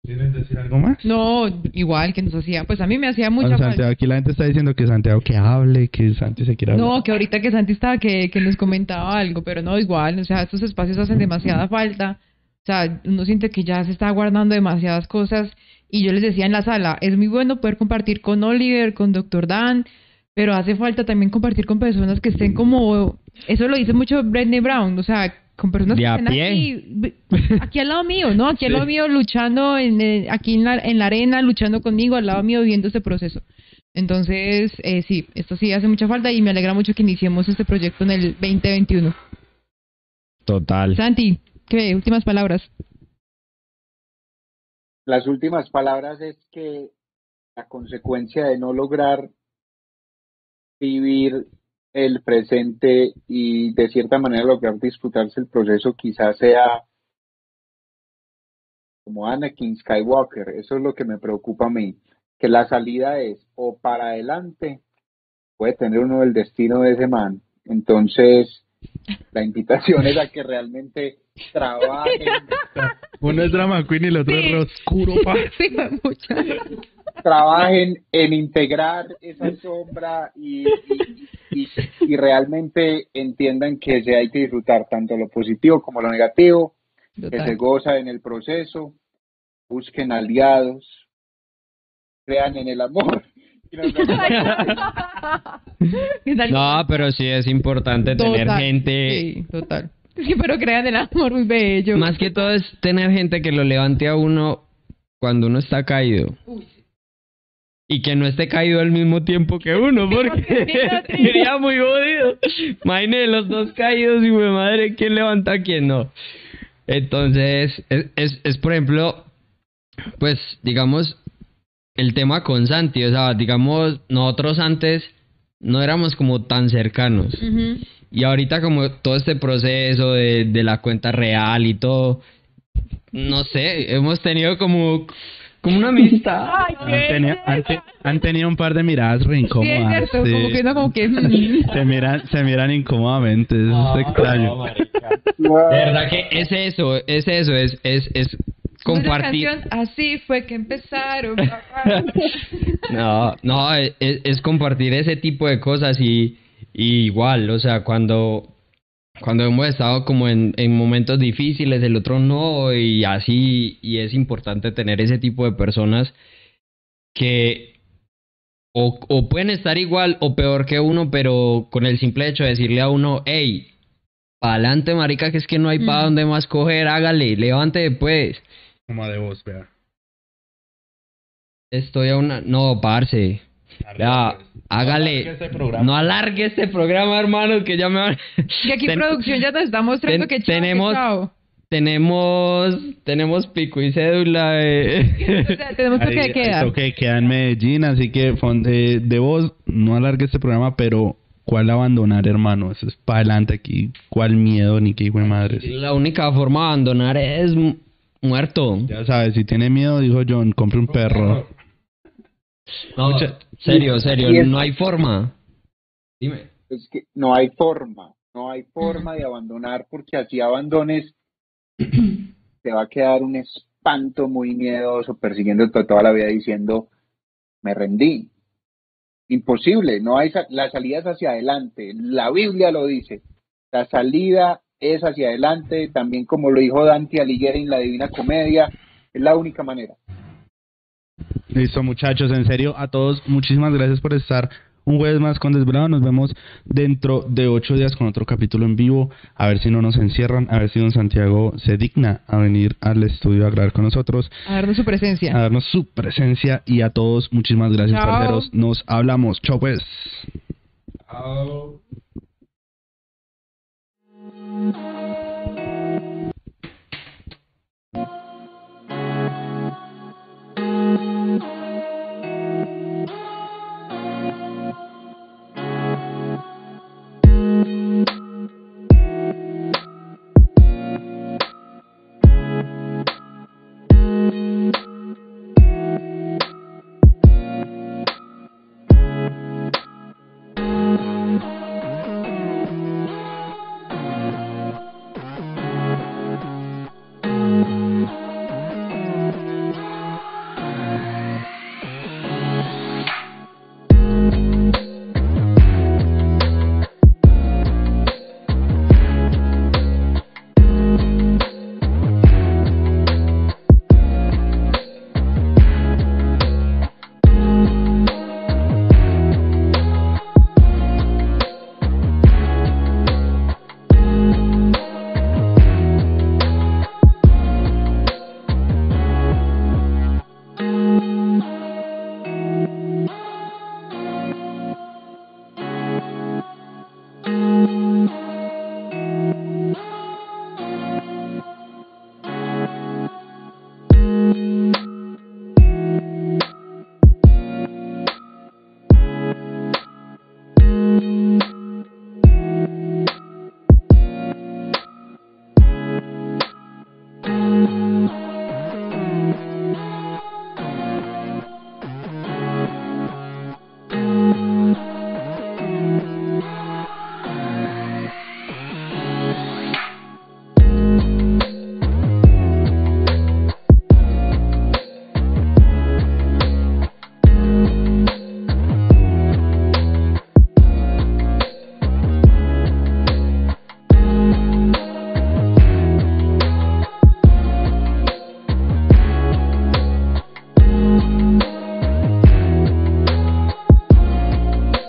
Speaker 1: ¿Quieren decir algo más?
Speaker 3: No, igual que nos hacía. Pues a mí me hacía mucha
Speaker 1: Bueno,
Speaker 3: falta.
Speaker 1: Aquí la gente está diciendo que Santiago que hable, que Santi se quiera
Speaker 3: No, que ahorita que Santi estaba que, que nos comentaba algo, pero no, igual, o sea, estos espacios hacen demasiada falta. O sea, uno siente que ya se está guardando demasiadas cosas. Y yo les decía en la sala, es muy bueno poder compartir con Oliver, con Dr. Dan, pero hace falta también compartir con personas que estén como, eso lo dice mucho Britney Brown, o sea, con personas
Speaker 2: De
Speaker 3: que
Speaker 2: pie.
Speaker 3: aquí, aquí al lado mío, ¿no? Aquí al lado mío luchando, en, eh, aquí en la, en la arena, luchando conmigo, al lado mío viviendo este proceso. Entonces, eh, sí, esto sí hace mucha falta y me alegra mucho que iniciemos este proyecto en el 2021.
Speaker 2: Total.
Speaker 3: Santi, ¿qué? Últimas palabras.
Speaker 4: las últimas palabras es que la consecuencia de no lograr vivir el presente y de cierta manera lograr disfrutarse el proceso quizás sea como Anakin Skywalker. Eso es lo que me preocupa a mí, que la salida es o para adelante, puede tener uno el destino de ese man. Entonces, la invitación es a que realmente trabajen. (laughs)
Speaker 1: Uno es drama queen y el otro
Speaker 3: Sí.
Speaker 1: es oscuro, pa.
Speaker 3: Sí.
Speaker 4: Trabajen en integrar esa sombra y, y, y- y realmente entiendan que se hay que disfrutar tanto lo positivo como lo negativo, que se goza en el proceso, busquen aliados, crean en el amor. (laughs)
Speaker 2: No, pero sí es importante tener gente.
Speaker 3: Sí, total. Sí, pero crean el amor muy bello.
Speaker 2: Más que todo es tener gente que lo levante a uno cuando uno está caído.
Speaker 3: Uy,
Speaker 2: Y que no esté caído al mismo tiempo que uno, porque (laughs) sería muy jodido. Imagínate los dos caídos y mi madre, ¿quién levanta a quién no? Entonces, es, es, es, por ejemplo, pues, digamos, el tema con Santi. O sea, digamos, nosotros antes no éramos como tan cercanos. Y ahorita como todo este proceso de, de la cuenta real y todo, no sé, hemos tenido como, como una amistad.
Speaker 3: Ay,
Speaker 1: Han tenido, han, te- han tenido un par de miradas re
Speaker 3: Sí, es
Speaker 1: incómodas.
Speaker 3: cierto,
Speaker 1: sí.
Speaker 3: como que no, como que... (laughs)
Speaker 1: Se miran, se miran incómodamente, eso es extraño.
Speaker 2: De verdad que es eso, es eso, es, es, es compartir.
Speaker 3: Una canción, así fue que empezaron. (laughs)
Speaker 2: No, no, es, es compartir ese tipo de cosas y, y igual, o sea, cuando, cuando hemos estado como en, en momentos difíciles, el otro no, y así, y es importante tener ese tipo de personas que o, o pueden estar igual o peor que uno, pero con el simple hecho de decirle a uno, hey, pa'lante marica, que es que no hay para
Speaker 3: Mm.
Speaker 2: dónde más coger, hágale, levante pues.
Speaker 1: Como de voz, vea.
Speaker 2: Estoy a una... No, parce. Ya, hágale.
Speaker 1: programa.
Speaker 2: No alargue este programa, hermano, que ya me van...
Speaker 3: Y aquí
Speaker 2: Ten-
Speaker 3: producción ya nos está mostrando
Speaker 2: ten-
Speaker 3: que chao, que
Speaker 2: tenemos-
Speaker 3: chao.
Speaker 2: tenemos tenemos pico y cédula. eh. (laughs)
Speaker 3: O sea, tenemos que
Speaker 1: Ahí-
Speaker 3: quedar.
Speaker 1: Eso que queda en Medellín, así que fon- de, de voz, no alargue este programa, pero ¿cuál abandonar, hermano? Eso es para adelante aquí. ¿Cuál miedo ni qué hijo de madre?
Speaker 2: La única forma de abandonar es mu- muerto.
Speaker 1: Ya sabes, si tiene miedo, dijo John, compre un perro.
Speaker 2: No,
Speaker 1: Mucha-
Speaker 2: serio, serio,
Speaker 4: es-
Speaker 2: no hay forma. Dime.
Speaker 4: Es que no hay forma, no hay forma de abandonar porque así abandones, (clears throat) te va a quedar un espanto muy miedoso persiguiéndote toda la vida diciendo, me rendí. Imposible, no hay la salida es hacia adelante, la Biblia lo dice, la salida es hacia adelante, también como lo dijo Dante Alighieri en la Divina Comedia, es la única manera.
Speaker 1: Listo, muchachos, en serio, a todos, muchísimas gracias por estar un jueves más con Desvelado. Nos vemos dentro de ocho días con otro capítulo en vivo. A ver si no nos encierran, a ver si don Santiago se digna a venir al estudio a grabar con nosotros.
Speaker 3: A darnos su presencia.
Speaker 1: A darnos su presencia y a todos, muchísimas gracias, parceros. Nos hablamos. Chao, pues.